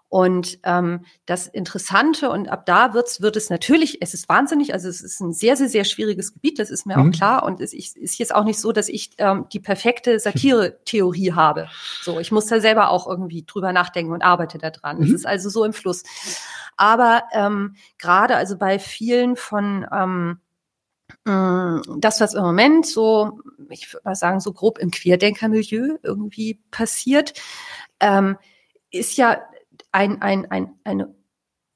Und ähm, das Interessante, und ab da wird's, wird es natürlich, es ist wahnsinnig, also es ist ein sehr, sehr, sehr schwieriges Gebiet, das ist mir mhm. auch klar. Und es ist jetzt auch nicht so, dass ich ähm, die perfekte Satire-Theorie habe. So, ich muss da selber auch irgendwie drüber nachdenken und arbeite daran. Es mhm. ist also so im Fluss. Aber ähm, gerade also bei vielen von ähm, das, was im Moment so, ich würde mal sagen, so grob im Querdenkermilieu irgendwie passiert, ähm, ist ja ein, ein, ein, eine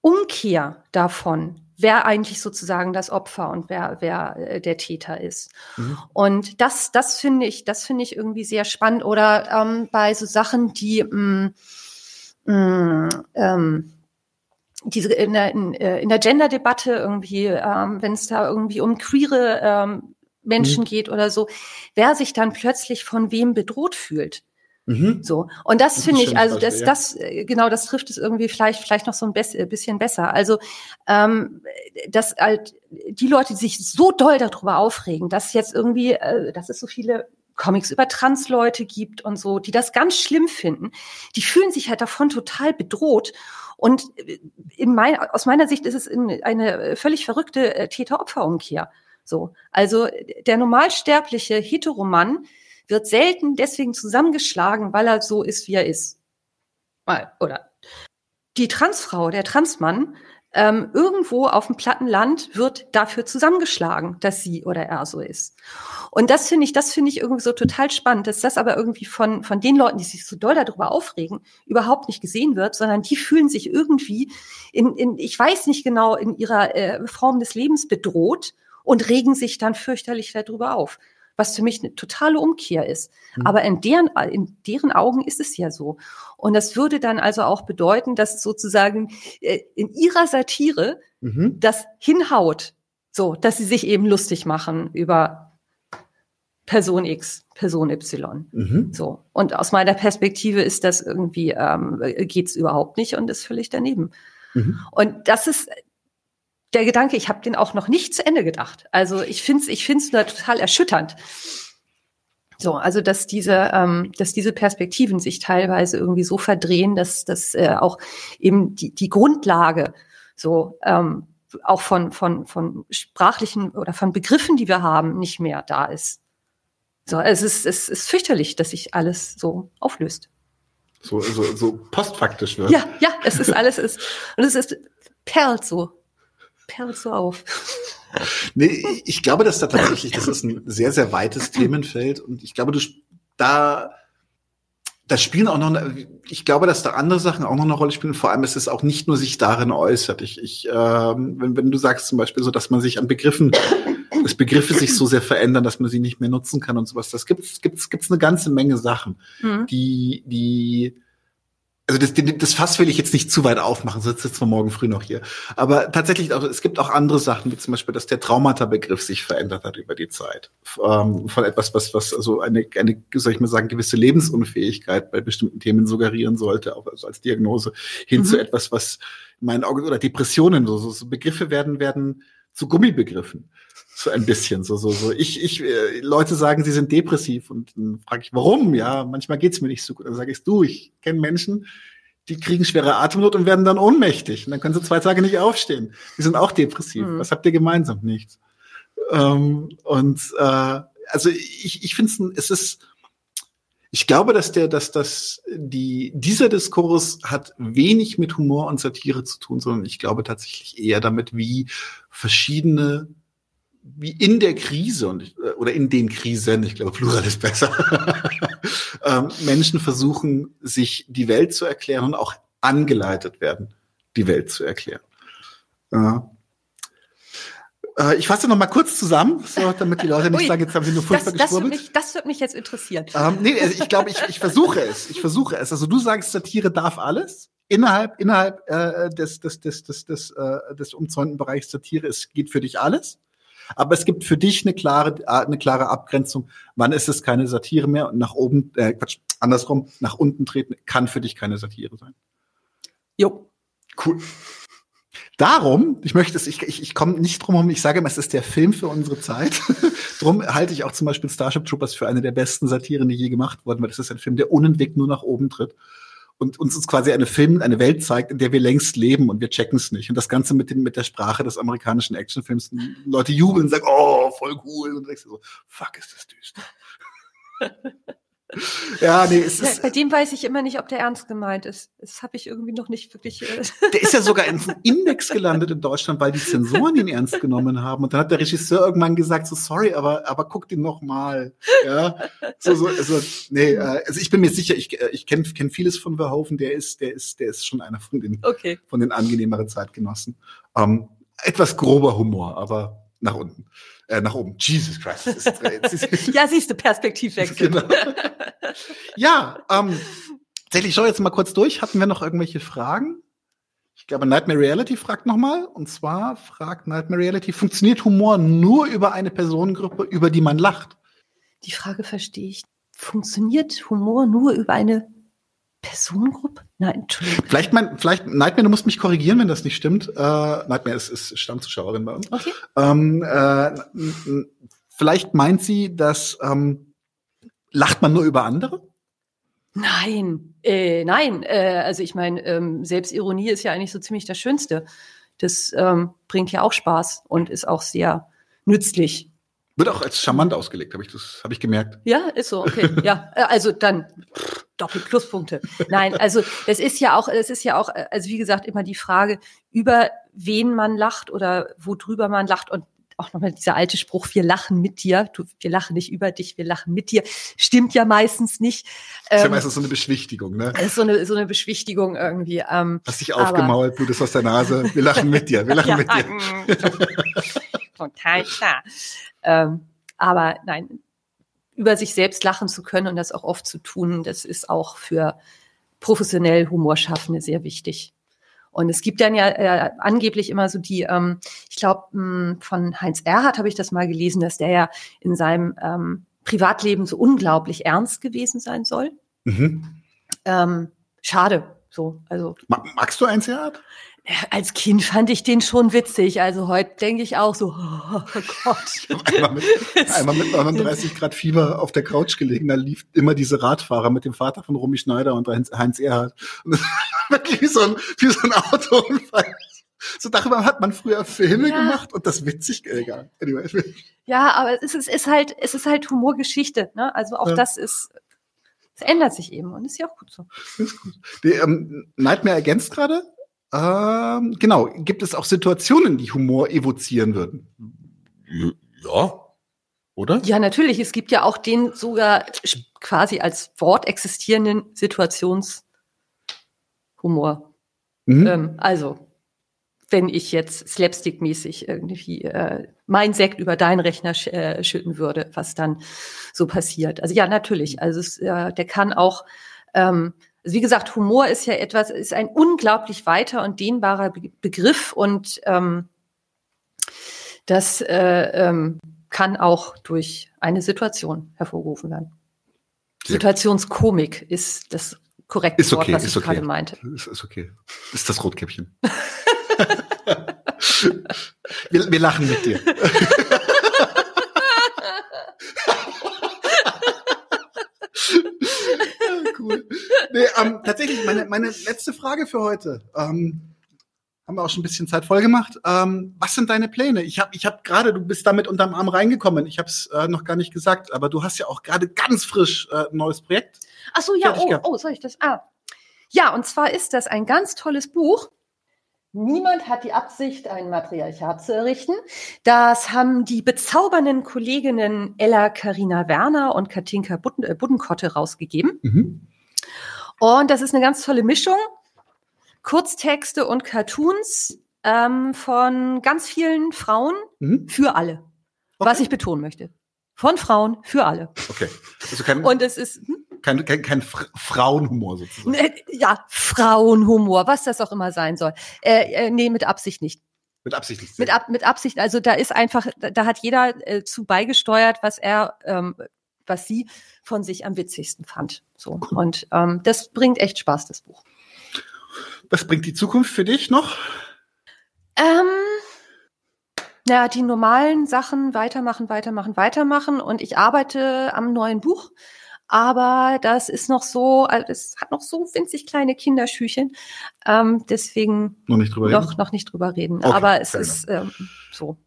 Umkehr davon, wer eigentlich sozusagen das Opfer und wer, wer äh, der Täter ist. Mhm. Und das, das finde ich, das finde ich irgendwie sehr spannend. Oder ähm, bei so Sachen, die mh, mm, mh, mm, ähm, diese in der, in, äh, in der Gender-Debatte irgendwie, ähm, wenn es da irgendwie um queere ähm, Menschen mhm. geht oder so, wer sich dann plötzlich von wem bedroht fühlt. Mhm. So. Und das, das finde ich, also das, ja. das, äh, genau, das trifft es irgendwie vielleicht, vielleicht noch so ein bisschen besser. Also, ähm, dass halt die Leute, die sich so doll darüber aufregen, dass jetzt irgendwie, äh, dass es so viele Comics über Transleute gibt und so, die das ganz schlimm finden, die fühlen sich halt davon total bedroht. Und äh, in mein, aus meiner Sicht ist es eine völlig verrückte Täter-Opfer-Umkehr. So. Also der normalsterbliche Heteromann, wird selten deswegen zusammengeschlagen, weil er so ist, wie er ist. Oder die Transfrau, der Transmann, ähm, irgendwo auf dem platten Land wird dafür zusammengeschlagen, dass sie oder er so ist. Und das finde ich, das finde ich irgendwie so total spannend, dass das aber irgendwie von, von den Leuten, die sich so doll darüber aufregen, überhaupt nicht gesehen wird, sondern die fühlen sich irgendwie in, in ich weiß nicht genau, in ihrer äh, Form des Lebens bedroht und regen sich dann fürchterlich darüber auf was für mich eine totale Umkehr ist. Mhm. Aber in deren, in deren Augen ist es ja so. Und das würde dann also auch bedeuten, dass sozusagen äh, in ihrer Satire mhm. das hinhaut, so, dass sie sich eben lustig machen über Person X, Person Y. Mhm. So. Und aus meiner Perspektive ist das irgendwie, ähm, geht's überhaupt nicht und ist völlig daneben. Mhm. Und das ist, der Gedanke, ich habe den auch noch nicht zu Ende gedacht. Also ich finde es ich find's total erschütternd. So, also dass diese, ähm, dass diese Perspektiven sich teilweise irgendwie so verdrehen, dass, dass äh, auch eben die, die Grundlage so ähm, auch von, von, von sprachlichen oder von Begriffen, die wir haben, nicht mehr da ist. So, es ist, es ist fürchterlich, dass sich alles so auflöst. So, so, so postfaktisch wird. Ja, ja, es ist alles ist, und es ist perlt so perlt so auf. Nee, ich glaube, dass da tatsächlich, das ist ein sehr, sehr weites Themenfeld und ich glaube, du da da spielen auch noch, ich glaube, dass da andere Sachen auch noch eine Rolle spielen. Vor allem ist es auch nicht nur sich darin äußert. Ich, ich äh, wenn, wenn du sagst zum Beispiel so, dass man sich an Begriffen, dass Begriffe sich so sehr verändern, dass man sie nicht mehr nutzen kann und sowas, das gibt's, gibt's, gibt's eine ganze Menge Sachen, mhm. die, die also das, das Fass will ich jetzt nicht zu weit aufmachen, sonst sitzen wir morgen früh noch hier. Aber tatsächlich, auch, es gibt auch andere Sachen, wie zum Beispiel, dass der Traumata-Begriff sich verändert hat über die Zeit. Ähm, von etwas, was, was also eine, eine, soll ich mal sagen, gewisse Lebensunfähigkeit bei bestimmten Themen suggerieren sollte, auch also als Diagnose, hin mhm. zu etwas, was in meinen Augen, oder Depressionen, so, so, so Begriffe werden, werden zu Gummibegriffen so ein bisschen so so so. Ich ich äh, Leute sagen sie sind depressiv und dann frage ich warum? Ja manchmal geht's mir nicht so gut. Dann sage ich du ich kenne Menschen die kriegen schwere Atemnot und werden dann ohnmächtig. Und dann können sie zwei Tage nicht aufstehen. Die sind auch depressiv. Mhm. was habt ihr gemeinsam? Nichts. Ähm, und äh, also ich ich finde es ist ich glaube, dass der, dass das, die, dieser Diskurs hat wenig mit Humor und Satire zu tun, sondern ich glaube tatsächlich eher damit, wie verschiedene wie in der Krise und äh, oder in den Krisen, ich glaube, Plural ist besser, ähm, Menschen versuchen, sich die Welt zu erklären und auch angeleitet werden, die Welt zu erklären. Ja. Äh, ich fasse noch mal kurz zusammen, so, damit die Leute nicht Ui, sagen, jetzt haben sie nur furchtbar das, das wird, mich, das wird mich jetzt interessieren. Ähm, nee, also ich glaube, ich, ich versuche es. Ich versuche es. Also du sagst, Satire darf alles. Innerhalb, innerhalb äh, des, des, des, des, des, äh, des umzäunten Bereichs Satire, es geht für dich alles. Aber es gibt für dich eine klare, äh, eine klare Abgrenzung. Wann ist es keine Satire mehr? Und nach oben, äh, Quatsch, andersrum, nach unten treten kann für dich keine Satire sein. Jo. Cool. Darum, ich möchte es, ich, ich, ich komme nicht drum herum, ich sage immer, es ist der Film für unsere Zeit. drum halte ich auch zum Beispiel Starship Troopers für eine der besten Satiren, die je gemacht wurden, weil das ist ein Film, der unentwegt nur nach oben tritt und uns quasi eine Film, eine Welt zeigt, in der wir längst leben und wir checken es nicht. Und das Ganze mit, dem, mit der Sprache des amerikanischen Actionfilms. Leute jubeln und sagen, oh, voll cool. Und du denkst so, fuck, ist das düster. ja, nee, es ist. Bei dem weiß ich immer nicht, ob der ernst gemeint ist. Das habe ich irgendwie noch nicht wirklich. Äh der ist ja sogar in einem Index gelandet in Deutschland, weil die Zensoren ihn ernst genommen haben. Und dann hat der Regisseur irgendwann gesagt: so sorry, aber aber guck den noch mal. Ja, so so also nee, äh, also ich bin mir sicher, ich äh, ich kenne kenn vieles von Verhoeven. Der ist der ist der ist schon einer von den okay. von den angenehmeren Zeitgenossen. Ähm, etwas grober Humor, aber nach unten. Äh, nach oben. Jesus Christ. Ist, ist, ja, siehst du, Perspektivwechsel. Genau. Ja, ähm, tatsächlich, ich schau jetzt mal kurz durch. Hatten wir noch irgendwelche Fragen? Ich glaube, Nightmare Reality fragt nochmal. Und zwar fragt Nightmare Reality, funktioniert Humor nur über eine Personengruppe, über die man lacht? Die Frage verstehe ich. Funktioniert Humor nur über eine Personengruppe? Nein, Entschuldigung. Vielleicht, mein, vielleicht, Nightmare, du musst mich korrigieren, wenn das nicht stimmt. Äh, Nightmare ist, ist Stammzuschauerin bei uns. Okay. Ähm, äh, vielleicht meint sie, dass ähm, lacht man nur über andere? Nein, äh, nein. Äh, also ich meine, ähm, Selbstironie ist ja eigentlich so ziemlich das Schönste. Das ähm, bringt ja auch Spaß und ist auch sehr nützlich. Wird auch als charmant ausgelegt, habe ich das, habe ich gemerkt. Ja, ist so, okay. ja, äh, also dann doppelt Pluspunkte. Nein, also das ist ja auch, es ist ja auch, äh, also wie gesagt, immer die Frage, über wen man lacht oder worüber man lacht. Und auch nochmal dieser alte Spruch, wir lachen mit dir, du, wir lachen nicht über dich, wir lachen mit dir, stimmt ja meistens nicht. Das ist ja ähm, meistens so eine Beschwichtigung, ne? Das ist so eine, so eine Beschwichtigung irgendwie. Ähm, Hast dich aufgemault, Blut ist aus der Nase, wir lachen mit dir, wir lachen ja, mit dir. Total klar. Ähm, aber nein, über sich selbst lachen zu können und das auch oft zu tun, das ist auch für professionell Humorschaffende sehr wichtig. Und es gibt dann ja äh, angeblich immer so die, ähm, ich glaube, hm, von Heinz Erhardt habe ich das mal gelesen, dass der ja in seinem ähm, Privatleben so unglaublich ernst gewesen sein soll. Mhm. Ähm, schade, so. Also magst du Heinz Erhardt? Als Kind fand ich den schon witzig. Also heute denke ich auch so, oh Gott. einmal mit, einmal mit 39 Grad Fieber auf der Couch gelegen, da lief immer diese Radfahrer mit dem Vater von Romy Schneider und Heinz Erhardt. wirklich wie so ein, wie so ein Autounfall. So darüber hat man früher Filme ja. gemacht und das witzig, egal. Anyway. Ja, aber es ist, ist halt, es ist halt Humorgeschichte, ne? Also auch ja. das ist, es ändert sich eben und ist ja auch gut so. Ist gut. Die, ähm, Nightmare ergänzt gerade, ähm, genau. Gibt es auch Situationen, die Humor evozieren würden? Ja. Oder? Ja, natürlich. Es gibt ja auch den sogar quasi als Wort existierenden Situationshumor. Mhm. Ähm, also, wenn ich jetzt slapstick-mäßig irgendwie äh, mein Sekt über deinen Rechner sch äh, schütten würde, was dann so passiert. Also ja, natürlich. Also es, äh, der kann auch ähm, also wie gesagt, Humor ist ja etwas, ist ein unglaublich weiter und dehnbarer Be Begriff und ähm, das äh, ähm, kann auch durch eine Situation hervorgerufen werden. Sehr Situationskomik ist das korrekte ist okay, Wort, was ich okay. gerade meinte. Ist, ist okay. Ist das Rotkäppchen. wir, wir lachen mit dir. cool. Nee, ähm, tatsächlich, meine, meine letzte Frage für heute. Ähm, haben wir auch schon ein bisschen Zeit voll gemacht. Ähm, was sind deine Pläne? Ich habe ich hab gerade, du bist damit unterm Arm reingekommen. Ich habe es äh, noch gar nicht gesagt, aber du hast ja auch gerade ganz frisch äh, ein neues Projekt. Ach so, ja, oh, oh, soll ich das? Ah. Ja, und zwar ist das ein ganz tolles Buch. Niemand hat die Absicht, ein Matriarchat zu errichten. Das haben die bezaubernden Kolleginnen Ella Karina Werner und Katinka äh, Buddenkotte rausgegeben. Mhm. Und das ist eine ganz tolle Mischung. Kurztexte und Cartoons ähm, von ganz vielen Frauen mhm. für alle. Okay. Was ich betonen möchte. Von Frauen für alle. Okay. Also kein, und es ist hm? kein, kein, kein Frauenhumor sozusagen. Ne, ja, Frauenhumor, was das auch immer sein soll. Äh, äh, nee, mit Absicht nicht. Mit Absicht nicht. Mit, Ab, mit Absicht, also da ist einfach, da, da hat jeder äh, zu beigesteuert, was er, ähm, was sie von sich am witzigsten fand. So. Und ähm, das bringt echt Spaß, das Buch. Was bringt die Zukunft für dich noch? Ähm, ja, die normalen Sachen weitermachen, weitermachen, weitermachen. Und ich arbeite am neuen Buch. Aber das ist noch so, es hat noch so winzig kleine Kinderschüchen. Ähm, deswegen noch nicht drüber noch, reden. Noch nicht drüber reden. Okay, Aber es ist ähm, so.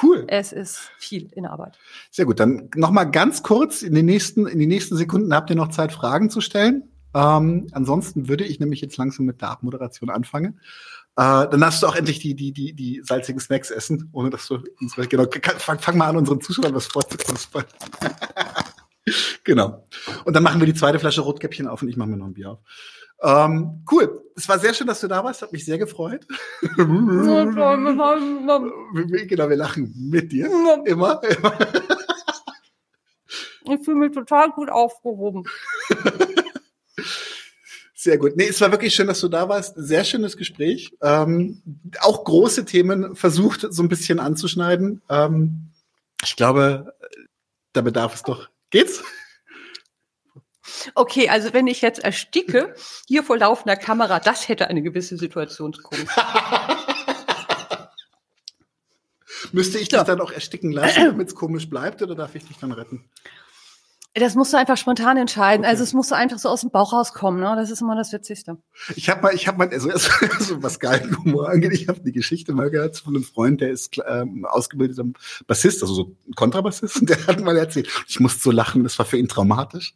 Cool. Es ist viel in Arbeit. Sehr gut. Dann noch mal ganz kurz in den nächsten in die nächsten Sekunden habt ihr noch Zeit Fragen zu stellen. Ähm, ansonsten würde ich nämlich jetzt langsam mit der Abmoderation anfangen. Äh, dann darfst du auch endlich die, die, die, die salzigen Snacks essen, ohne dass du uns genau. Fang, fang mal an, unseren Zuschauern was vorzuknuspern. genau. Und dann machen wir die zweite Flasche Rotkäppchen auf und ich mache mir noch ein Bier auf. Ähm, cool. Es war sehr schön, dass du da warst. Hat mich sehr gefreut. genau, wir lachen mit dir. Immer. immer. Ich fühle mich total gut aufgehoben. Sehr gut. Nee, es war wirklich schön, dass du da warst. Sehr schönes Gespräch. Ähm, auch große Themen versucht, so ein bisschen anzuschneiden. Ähm, ich glaube, da bedarf es doch. Geht's? Okay, also wenn ich jetzt ersticke, hier vor laufender Kamera, das hätte eine gewisse Situationskomik. Müsste ich dich dann auch ersticken lassen, damit es komisch bleibt, oder darf ich dich dann retten? Das musst du einfach spontan entscheiden. Okay. Also es musst du einfach so aus dem Bauch rauskommen. Ne? Das ist immer das Witzigste. Ich habe mal, ich habe mal, also, also was geilen Humor angeht, ich habe die Geschichte mal gehört von einem Freund, der ist ähm, ausgebildeter Bassist, also so ein Kontrabassist, und der hat mal erzählt, ich musste so lachen, das war für ihn traumatisch.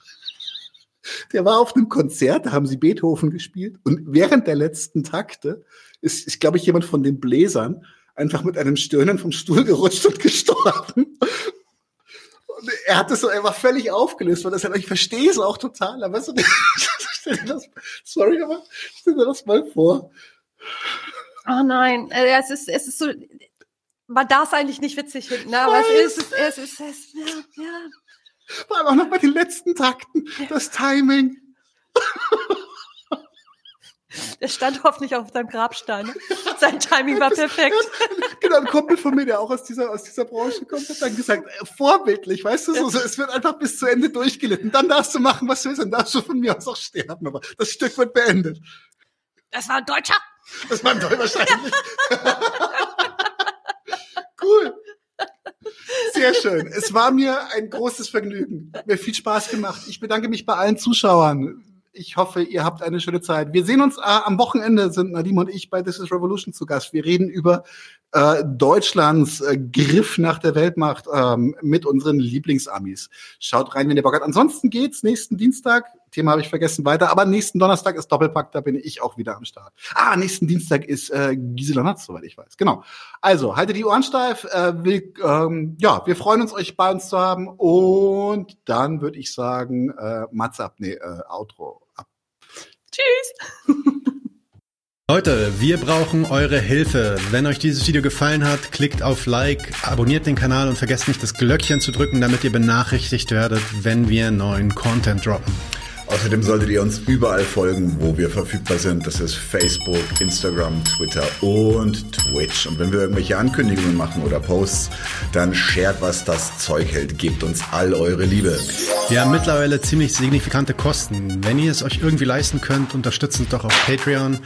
Der war auf einem Konzert, da haben sie Beethoven gespielt und während der letzten Takte ist, ist glaube ich, jemand von den Bläsern einfach mit einem Stöhnen vom Stuhl gerutscht und gestorben er hat das so einfach völlig aufgelöst, weil das halt, ich verstehe es auch total, aber so, stell dir das, sorry, aber stell dir das mal vor. Oh nein, äh, es ist, es ist so, man darf es eigentlich nicht witzig finden, ne? aber es ist, es ist, es ist, ja, ja. Vor allem auch noch bei den letzten Takten, das Timing. Der stand hoffentlich auf seinem Grabstein. Sein Timing war perfekt. genau, ein Kumpel von mir, der auch aus dieser, aus dieser Branche kommt, hat dann gesagt, äh, vorbildlich, weißt du, so, so, es wird einfach bis zu Ende durchgelitten. Dann darfst du machen, was du willst, dann darfst du von mir aus auch sterben, aber das Stück wird beendet. Das war ein Deutscher. Das war ein Deutscher wahrscheinlich. cool. Sehr schön. Es war mir ein großes Vergnügen. Hat mir viel Spaß gemacht. Ich bedanke mich bei allen Zuschauern ich hoffe, ihr habt eine schöne Zeit. Wir sehen uns äh, am Wochenende, sind Nadim und ich bei This is Revolution zu Gast. Wir reden über äh, Deutschlands äh, Griff nach der Weltmacht ähm, mit unseren Lieblingsamis. Schaut rein, wenn ihr Bock habt. Ansonsten geht's nächsten Dienstag. Thema habe ich vergessen weiter. Aber nächsten Donnerstag ist Doppelpack, da bin ich auch wieder am Start. Ah, nächsten Dienstag ist äh, Gisela Natz, soweit ich weiß. Genau. Also, haltet die Ohren steif. Äh, wir, ähm, ja, wir freuen uns, euch bei uns zu haben. Und dann würde ich sagen, äh, Mats ab, nee, äh, Outro ab. Tschüss. Leute, wir brauchen eure Hilfe. Wenn euch dieses Video gefallen hat, klickt auf Like, abonniert den Kanal und vergesst nicht das Glöckchen zu drücken, damit ihr benachrichtigt werdet, wenn wir neuen Content droppen. Außerdem solltet ihr uns überall folgen, wo wir verfügbar sind. Das ist Facebook, Instagram, Twitter und Twitch. Und wenn wir irgendwelche Ankündigungen machen oder Posts, dann shared, was das Zeug hält. Gebt uns all eure Liebe. Wir haben mittlerweile ziemlich signifikante Kosten. Wenn ihr es euch irgendwie leisten könnt, unterstützt uns doch auf Patreon.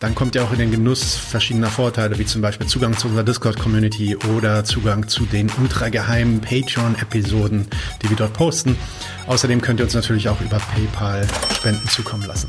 Dann kommt ihr auch in den Genuss verschiedener Vorteile, wie zum Beispiel Zugang zu unserer Discord-Community oder Zugang zu den ultrageheimen Patreon-Episoden, die wir dort posten. Außerdem könnt ihr uns natürlich auch über PayPal Spenden zukommen lassen.